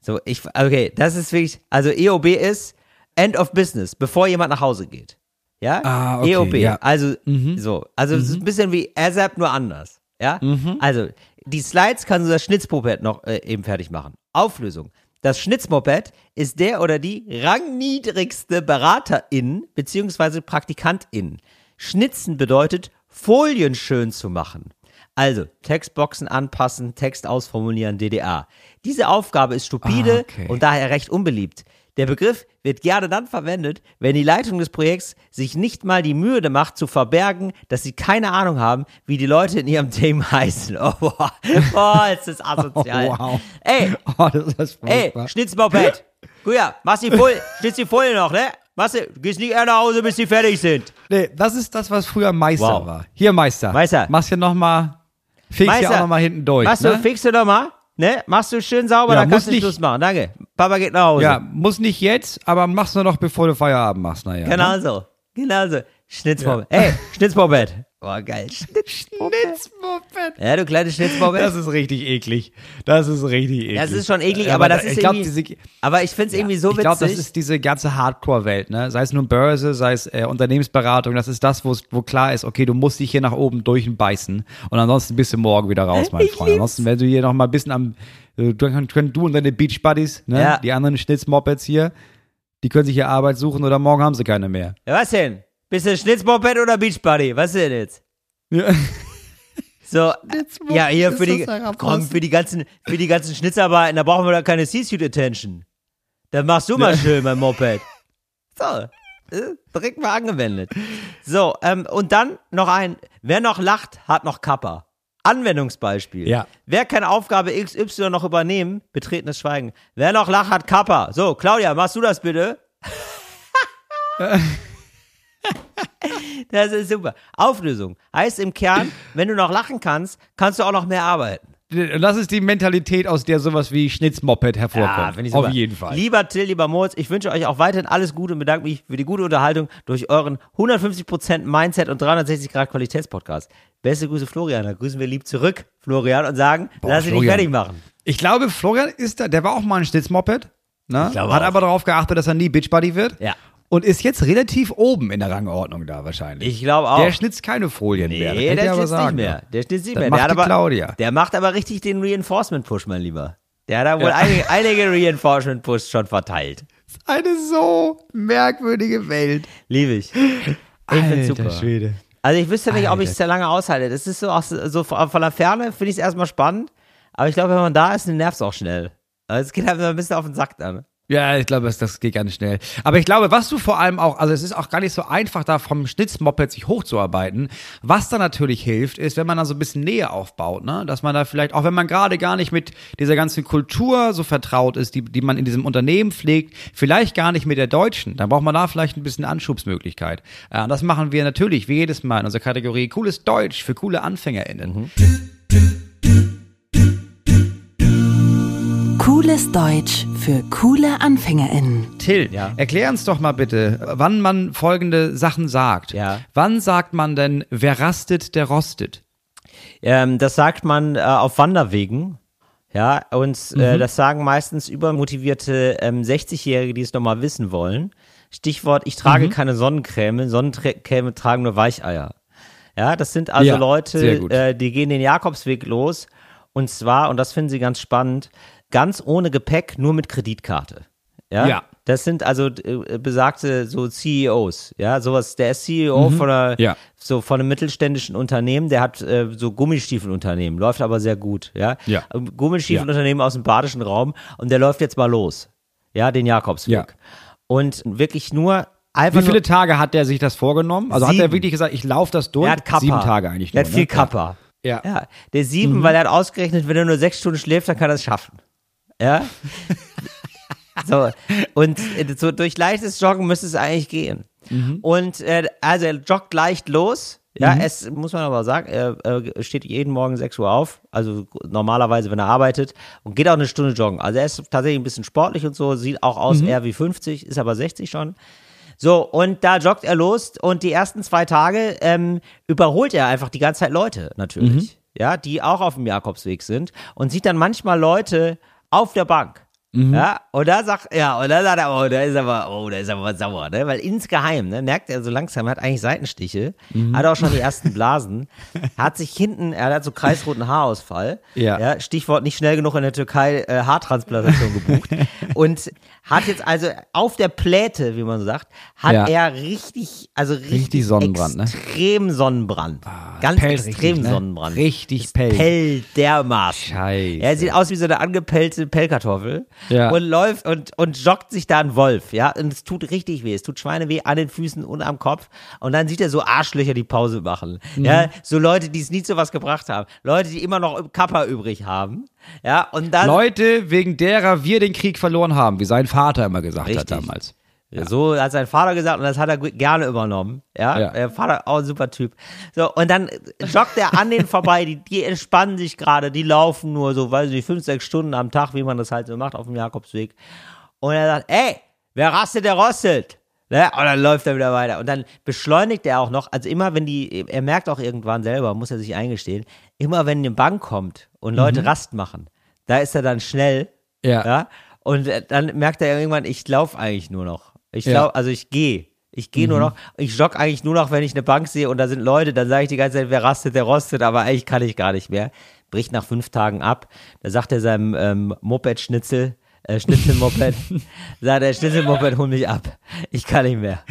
So, ich, okay, das ist wirklich, also EOB ist End of Business, bevor jemand nach Hause geht. Ja? Ah, okay, EOB. ja. Also, so. Also, es ist ein bisschen wie ASAP, nur anders. Ja? Also, die Slides kann unser Schnitzmoped noch äh, eben fertig machen. Auflösung. Das Schnitzmoped ist der oder die rangniedrigste Beraterin bzw. Praktikantin. Schnitzen bedeutet, Folien schön zu machen. Also, Textboxen anpassen, Text ausformulieren, DDA. Diese Aufgabe ist stupide Ah, okay. und daher recht unbeliebt. Der Begriff wird gerne dann verwendet, wenn die Leitung des Projekts sich nicht mal die Mühe macht, zu verbergen, dass sie keine Ahnung haben, wie die Leute in ihrem Team heißen. Oh, boah, boah ist das asozial. Oh, wow. Ey, Oh, das ist ey. Schnitzmoped. Guck ja, machst die voll, schnitz die voll noch, ne? Machst du, gehst nicht eher nach Hause, bis die fertig sind. Nee, das ist das, was früher Meister Wow. war. Hier, Meister. Meister. Machst hier nochmal, fegst hier auch nochmal hinten durch. Machst ne? du, fixst du doch mal, ne? Machst du schön sauber, Ja, dann kannst du nicht- Schluss machen. Danke. Papa geht nach Hause. Ja, muss nicht jetzt, aber machst nur noch, bevor du Feierabend machst. Naja, Genau Ne? so. Genau so. Schnitzmoped. Ey, Schnitzmoped. Boah, geil. Schnitzmoped. Ja, du kleines Schnitzmoped. Das ist richtig eklig. Das ist richtig eklig. Das ist schon eklig, Ja, aber das da- ist ich glaub, irgendwie, diese, aber ich find's irgendwie so ich glaube, das witzig. ist diese ganze Hardcore-Welt, ne? Sei es nun Börse, sei es äh, Unternehmensberatung, das ist das, wo klar ist, okay, du musst dich hier nach oben durchbeißen und ansonsten bist du morgen wieder raus, mein Ich Freund. lieb's. Ansonsten, wenn du hier noch mal ein bisschen am, äh, du, du und deine Beach Buddies, ne? Ja. Die anderen Schnitzmopeds hier, Die können sich hier Arbeit suchen oder morgen haben sie keine mehr. Ja, was denn? Bist du Schnitzmoped oder Beachbody? Was denn jetzt? Ja. So, ja, hier ist für die, komm, für die ganzen, für die ganzen Schnitzarbeiten, da brauchen wir da keine C-Suit Attention. Dann machst du mal schön mein Moped. So, äh, direkt mal angewendet. So, ähm, und dann noch ein, wer noch lacht, hat noch Kappa. Anwendungsbeispiel. Ja. Wer kann Aufgabe XY noch übernehmen? Betretenes Schweigen. Wer noch lacht, hat Kappa. So, Claudia, machst du das bitte? das ist super. Auflösung. Heißt im Kern, wenn du noch lachen kannst, kannst du auch noch mehr arbeiten. Und das ist die Mentalität, aus der sowas wie Schnitzmoped hervorkommt. finde ich Auf jeden Fall. Lieber Till, lieber Moritz, ich wünsche euch auch weiterhin alles Gute und bedanke mich für die gute Unterhaltung durch euren 150% Mindset und 360 Grad Qualitätspodcast. Beste Grüße, Florian. Da grüßen wir lieb zurück, Florian, und sagen, lass dich nicht Florian. fertig machen. Ich glaube, Florian ist da, der war auch mal ein Schnitzmoped. Ne? Hat auch. aber darauf geachtet, dass er nie Bitchbuddy wird. Ja. Und ist jetzt relativ oben in der Rangordnung da wahrscheinlich. Ich glaube auch. Der schnitzt keine Folien mehr. Nee, kann ich der schnitzt nicht sagen. mehr. Der schnitzt nicht mehr. macht der, aber, Claudia. der macht aber richtig den Reinforcement-Push, mein Lieber. Der hat da wohl Ja. einige, einige Reinforcement-Push schon verteilt. Eine so merkwürdige Welt. Liebe ich. Ich find's super. Schwede. Also ich wüsste nicht, ob ich es Alter. sehr lange aushalte. Das ist so, aus, so von der Ferne finde ich es erstmal spannend. Aber ich glaube, wenn man da ist, dann nervt es auch schnell. Also es geht einfach ein bisschen auf den Sack dann. Ja, ich glaube, das, das geht ganz schnell. Aber ich glaube, was du vor allem auch, also es ist auch gar nicht so einfach, da vom Schnitzmoped sich hochzuarbeiten. Was da natürlich hilft, ist, wenn man da so ein bisschen Nähe aufbaut, ne? Dass man da vielleicht, auch wenn man gerade gar nicht mit dieser ganzen Kultur so vertraut ist, die, die man in diesem Unternehmen pflegt, vielleicht gar nicht mit der deutschen, dann braucht man da vielleicht ein bisschen Anschubsmöglichkeit. Äh, das machen wir natürlich wie jedes Mal in unserer Kategorie Cooles Deutsch für coole AnfängerInnen. Cooles Deutsch für coole AnfängerInnen. Till, Ja. erklär uns doch mal bitte, wann man folgende Sachen sagt. Ja. Wann sagt man denn, wer rastet, der rostet? Ähm, das sagt man äh, auf Wanderwegen. Ja, und Mhm. äh, das sagen meistens übermotivierte ähm, 60-Jährige, die es nochmal wissen wollen. Stichwort, ich Mhm. trage keine Sonnencreme, Sonnencreme tragen nur Weicheier. Ja, das sind also Ja, Leute, äh, die gehen den Jakobsweg los. Und zwar, und das finden sie ganz spannend, ganz ohne Gepäck, nur mit Kreditkarte. Ja. Ja. Das sind also äh, besagte so CEOs, ja, sowas, der ist CEO von einer, Mhm. Ja. so von einem mittelständischen Unternehmen, der hat äh, so Gummistiefelunternehmen, läuft aber sehr gut, ja. Ja. Ähm, Gummistiefelunternehmen aus dem badischen Raum und der läuft jetzt mal los, ja, den Jakobsweg. Ja. Und wirklich nur einfach Wie viele Tage hat der sich das vorgenommen? Also hat er Sieben. wirklich gesagt, ich laufe das durch? er hat Kappa. Sieben Tage eigentlich nur. hat viel ne? Kappa. Ja. Ja, der sieben, Mhm. weil er hat ausgerechnet, wenn er nur sechs Stunden schläft, dann kann er es schaffen. Ja. so, und äh, so durch leichtes Joggen müsste es eigentlich gehen. Mhm. Und äh, also er joggt leicht los. Ja, es muss man aber sagen, er steht jeden Morgen 6 Uhr auf, also normalerweise, wenn er arbeitet, und geht auch eine Stunde joggen. Also er ist tatsächlich ein bisschen sportlich und so, sieht auch aus Mhm. eher wie 50, ist aber 60 schon. So, und da joggt er los und die ersten zwei Tage ähm, überholt er einfach die ganze Zeit Leute, natürlich. Ja, die auch auf dem Jakobsweg sind und sieht dann manchmal Leute auf der Bank. Ja, und da sagt, ja, und da sagt er, oh, da ist aber, oh, da ist aber sauer, ne? Weil insgeheim, ne, merkt er so langsam, er hat eigentlich Seitenstiche, hat auch schon die ersten Blasen, hat sich hinten, er hat so kreisroten Haarausfall, Ja. Stichwort nicht schnell genug in der Türkei äh, Haartransplantation gebucht und hat jetzt also auf der Pläte, wie man so sagt, hat Ja. er richtig, also richtig, Richtig Sonnenbrand, ne? extrem Sonnenbrand. Ganz pellt extrem richtig, ne? Sonnenbrand. Richtig Es pellt. pellt dermaßen. Scheiße. Er sieht aus wie so eine angepellte Pellkartoffel Ja. und läuft und, und joggt sich da ein Wolf, ja. Und es tut richtig weh. Es tut Schweineweh an den Füßen und am Kopf. Und dann sieht er so Arschlöcher, die Pause machen. Mhm. Ja, so Leute, die es nie zu was gebracht haben. Leute, die immer noch Kappa übrig haben. Ja, und dann. Leute, wegen derer wir den Krieg verloren haben, wie sein Vater immer gesagt hat Richtig. Damals. So hat sein Vater gesagt und das hat er gerne übernommen. Ja, Ja. der Vater auch ein super Typ. So, und dann joggt er an denen vorbei, die, die entspannen sich gerade, die laufen nur so, weiß ich nicht, fünf, sechs Stunden am Tag, wie man das halt so macht auf dem Jakobsweg. Und er sagt, ey, wer rastet, der rostet. Ne? Und dann läuft er wieder weiter. Und dann beschleunigt er auch noch, also immer wenn die, er merkt auch irgendwann selber, muss er sich eingestehen, immer wenn eine Bank kommt und Leute Rast machen, da ist er dann schnell Ja. ja. Und dann merkt er irgendwann, ich laufe eigentlich nur noch. Ich Ja. glaube, also ich gehe. Ich gehe nur noch. Ich jogge eigentlich nur noch, wenn ich eine Bank sehe und da sind Leute, dann sage ich die ganze Zeit, wer rastet, der rostet, aber eigentlich kann ich gar nicht mehr. Bricht nach fünf Tagen ab. Da sagt er seinem ähm, Moped-Schnitzel, äh, Schnitzelmoped. sagt er, Schnitzelmoped, hol mich ab. Ich kann nicht mehr.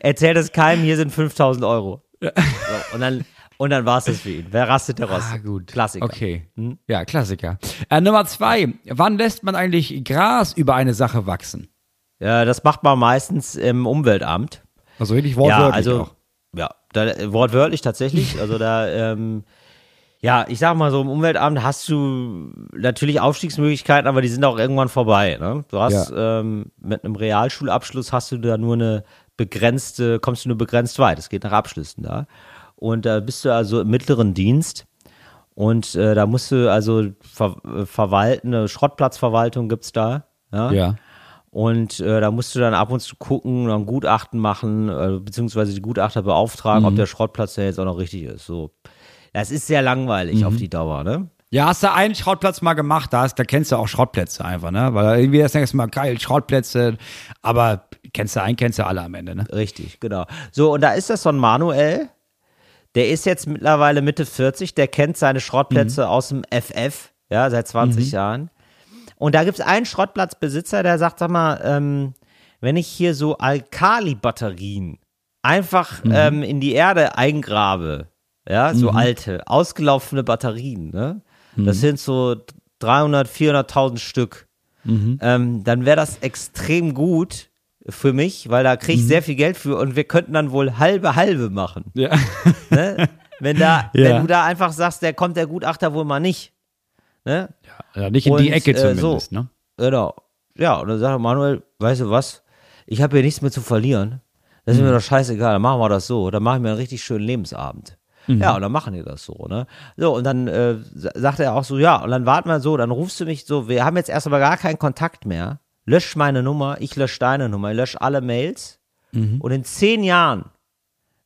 Erzählt es keinem, hier sind 5000 Euro. So, und dann, und dann war es das für ihn. Wer rastet daraus? Ah, gut. Klassiker. Okay. Ja, Klassiker. Äh, Nummer zwei. Wann lässt man eigentlich Gras über eine Sache wachsen? Ja, das macht man meistens im Umweltamt. Also Ja, wortwörtlich also, auch. ja, da, wortwörtlich tatsächlich. Also da, ähm, ja, ich sag mal so, im Umweltamt hast du natürlich Aufstiegsmöglichkeiten, aber die sind auch irgendwann vorbei. Ne? Du hast ähm, mit einem Realschulabschluss hast du da nur eine begrenzte, kommst du nur begrenzt weit. Es geht nach Abschlüssen da. Und da bist du also im mittleren Dienst. Und äh, da musst du also ver äh, verwalten, eine Schrottplatzverwaltung gibt's da. Ja. Ja. Und äh, da musst du dann ab und zu gucken, dann Gutachten machen, äh, beziehungsweise die Gutachter beauftragen, ob der Schrottplatz ja jetzt auch noch richtig ist. So. Das ist sehr langweilig auf die Dauer, ne? Ja, hast du einen Schrottplatz mal gemacht, da, hast, da kennst du auch Schrottplätze einfach, ne? Weil irgendwie das denkst du mal, geil, Schrottplätze, aber kennst du einen, kennst du alle am Ende, ne? Richtig, genau. So, und da ist das so ein Manuel, der ist jetzt mittlerweile Mitte 40, der kennt seine Schrottplätze aus dem FF, ja, seit 20 Jahren. Und da gibt es einen Schrottplatzbesitzer, der sagt, sag mal, ähm, wenn ich hier so Alkali-Batterien einfach ähm, in die Erde eingrabe, ja, so alte, ausgelaufene Batterien, ne? Das sind so 300, 400.000 Stück. Ähm, dann wäre das extrem gut für mich, weil da kriege ich sehr viel Geld für und wir könnten dann wohl halbe halbe machen. Ja. Ne? Wenn da, Ja. wenn du da einfach sagst, der kommt der Gutachter wohl mal nicht. Ne? ja nicht in die Und, Ecke äh, zumindest, so. ne? Genau. Ja, und dann sagt Manuel, weißt du was? Ich habe hier nichts mehr zu verlieren. Das ist mir doch scheißegal, dann machen wir das so. Dann machen wir einen richtig schönen Lebensabend. Ja, und dann machen die das so, ne? So, und dann äh, sa- sagt er auch so, ja, und dann warten wir so, dann rufst du mich so, wir haben jetzt erst aber gar keinen Kontakt mehr. Lösch meine Nummer, ich lösche deine Nummer, ich lösche alle Mails. Und in zehn Jahren,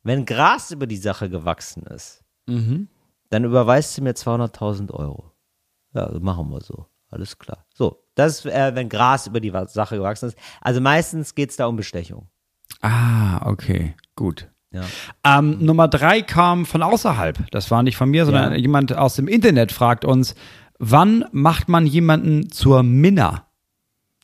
wenn Gras über die Sache gewachsen ist, dann überweist du mir 200.000 Euro. Ja, so machen wir so. Alles klar. So, das ist, äh, wenn Gras über die Sache gewachsen ist. Also meistens geht es da um Bestechung. Ah, okay, gut. Ja. Ähm, Nummer drei kam von außerhalb. Das war nicht von mir, sondern Ja. jemand aus dem Internet fragt uns, wann macht man jemanden zur Minna?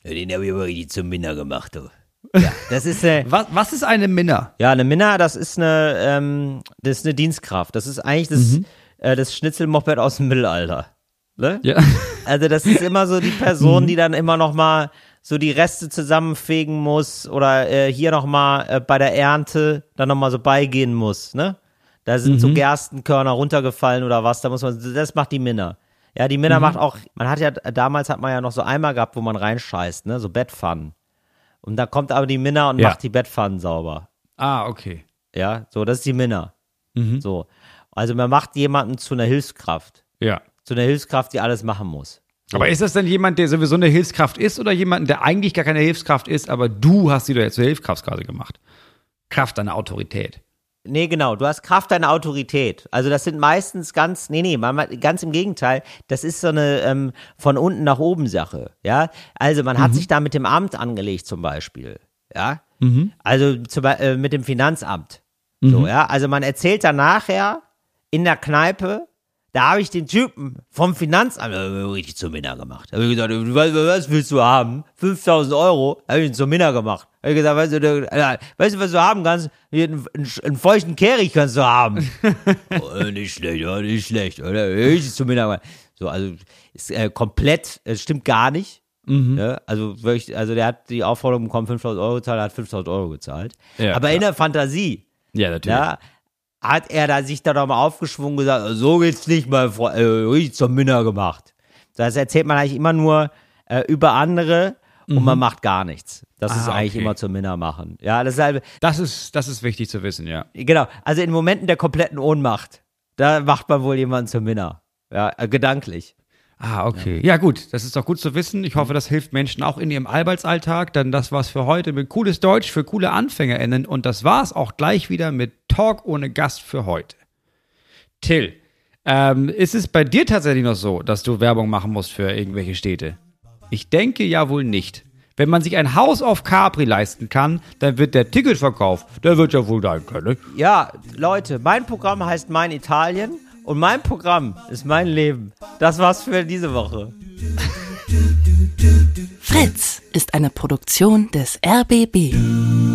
Den habe ich aber richtig zum Minna gemacht, du. Ja, das ist äh, Was, was ist eine Minna? ja eine Minna, das ist eine, ähm, das ist eine Dienstkraft. Das ist eigentlich das, äh, das Schnitzelmoped aus dem Mittelalter. Ne? Ja. Also das ist immer so die Person, die dann immer noch mal so die Reste zusammenfegen muss oder äh, hier noch mal äh, bei der Ernte dann noch mal so beigehen muss, ne? Da sind so Gerstenkörner runtergefallen oder was, da muss man, das macht die Minna. Ja, die Minna macht auch, man hat ja, damals hat man ja noch so Eimer gehabt, wo man reinscheißt, ne, so Bettpfannen. Und da kommt aber die Minna und Ja. macht die Bettpfannen sauber. Ah, okay. Ja, so, das ist die Minna. Mhm. So. Also man macht jemanden zu einer Hilfskraft. Ja. Zu einer Hilfskraft, die alles machen muss. Aber ist das denn jemand, der sowieso eine Hilfskraft ist oder jemand, der eigentlich gar keine Hilfskraft ist, aber du hast sie doch jetzt zur Hilfskraft quasi gemacht? Kraft deiner Autorität. Nee, genau. Du hast Kraft deiner Autorität. Also das sind meistens ganz, nee, nee, man- ganz im Gegenteil. Das ist so eine ähm, von unten nach oben Sache. Ja, also man hat sich da mit dem Amt angelegt zum Beispiel. Ja, also zum, äh, mit dem Finanzamt. So, ja, also man erzählt dann nachher in der Kneipe, da habe ich den Typen vom Finanzamt äh, richtig zum Minna gemacht. Da habe ich gesagt, was, was willst du haben? 5000 Euro, habe ich ihn zum Minna gemacht. Habe ich gesagt, weißt du, äh, weißt du, was du haben kannst? Einen, einen, feuchten Kehricht kannst du haben. oh, nicht schlecht, ja, nicht schlecht. Oder? Richtig zum Minna gemacht. So, also ist äh, komplett, es stimmt gar nicht. Ja, also wirklich, also der hat die Aufforderung bekommen, 5000 Euro gezahlt, er hat 5000 Euro gezahlt. Ja, Aber klar. in der Fantasie, Ja, natürlich. ja, hat er da sich da nochmal aufgeschwungen und gesagt, so geht's nicht, mein Freund, äh, zum Minna gemacht. Das erzählt man eigentlich immer nur äh, über andere und man macht gar nichts. Das ist Ah, eigentlich okay. immer zum Minna machen. Ja, das ist halt, Das ist, das ist wichtig zu wissen, ja. genau, also in Momenten der kompletten Ohnmacht, da macht man wohl jemanden zum Minna. Ja, äh, gedanklich. Ah, okay. Ja. gut, das ist doch gut zu wissen. Ich hoffe, das hilft Menschen auch in ihrem Arbeitsalltag. Dann das war's für heute mit cooles Deutsch für coole AnfängerInnen. Und das war's auch gleich wieder mit Talk ohne Gast für heute. Till, ähm, ist es bei dir tatsächlich noch so, dass du Werbung machen musst für irgendwelche Städte? Ich denke ja wohl nicht. Wenn man sich ein Haus auf Capri leisten kann, dann wird der Ticketverkauf, der wird ja wohl da können. Ja, Leute, mein Programm heißt Mein Italien und mein Programm ist mein Leben. Das war's für diese Woche. Fritz ist eine Produktion des RBB.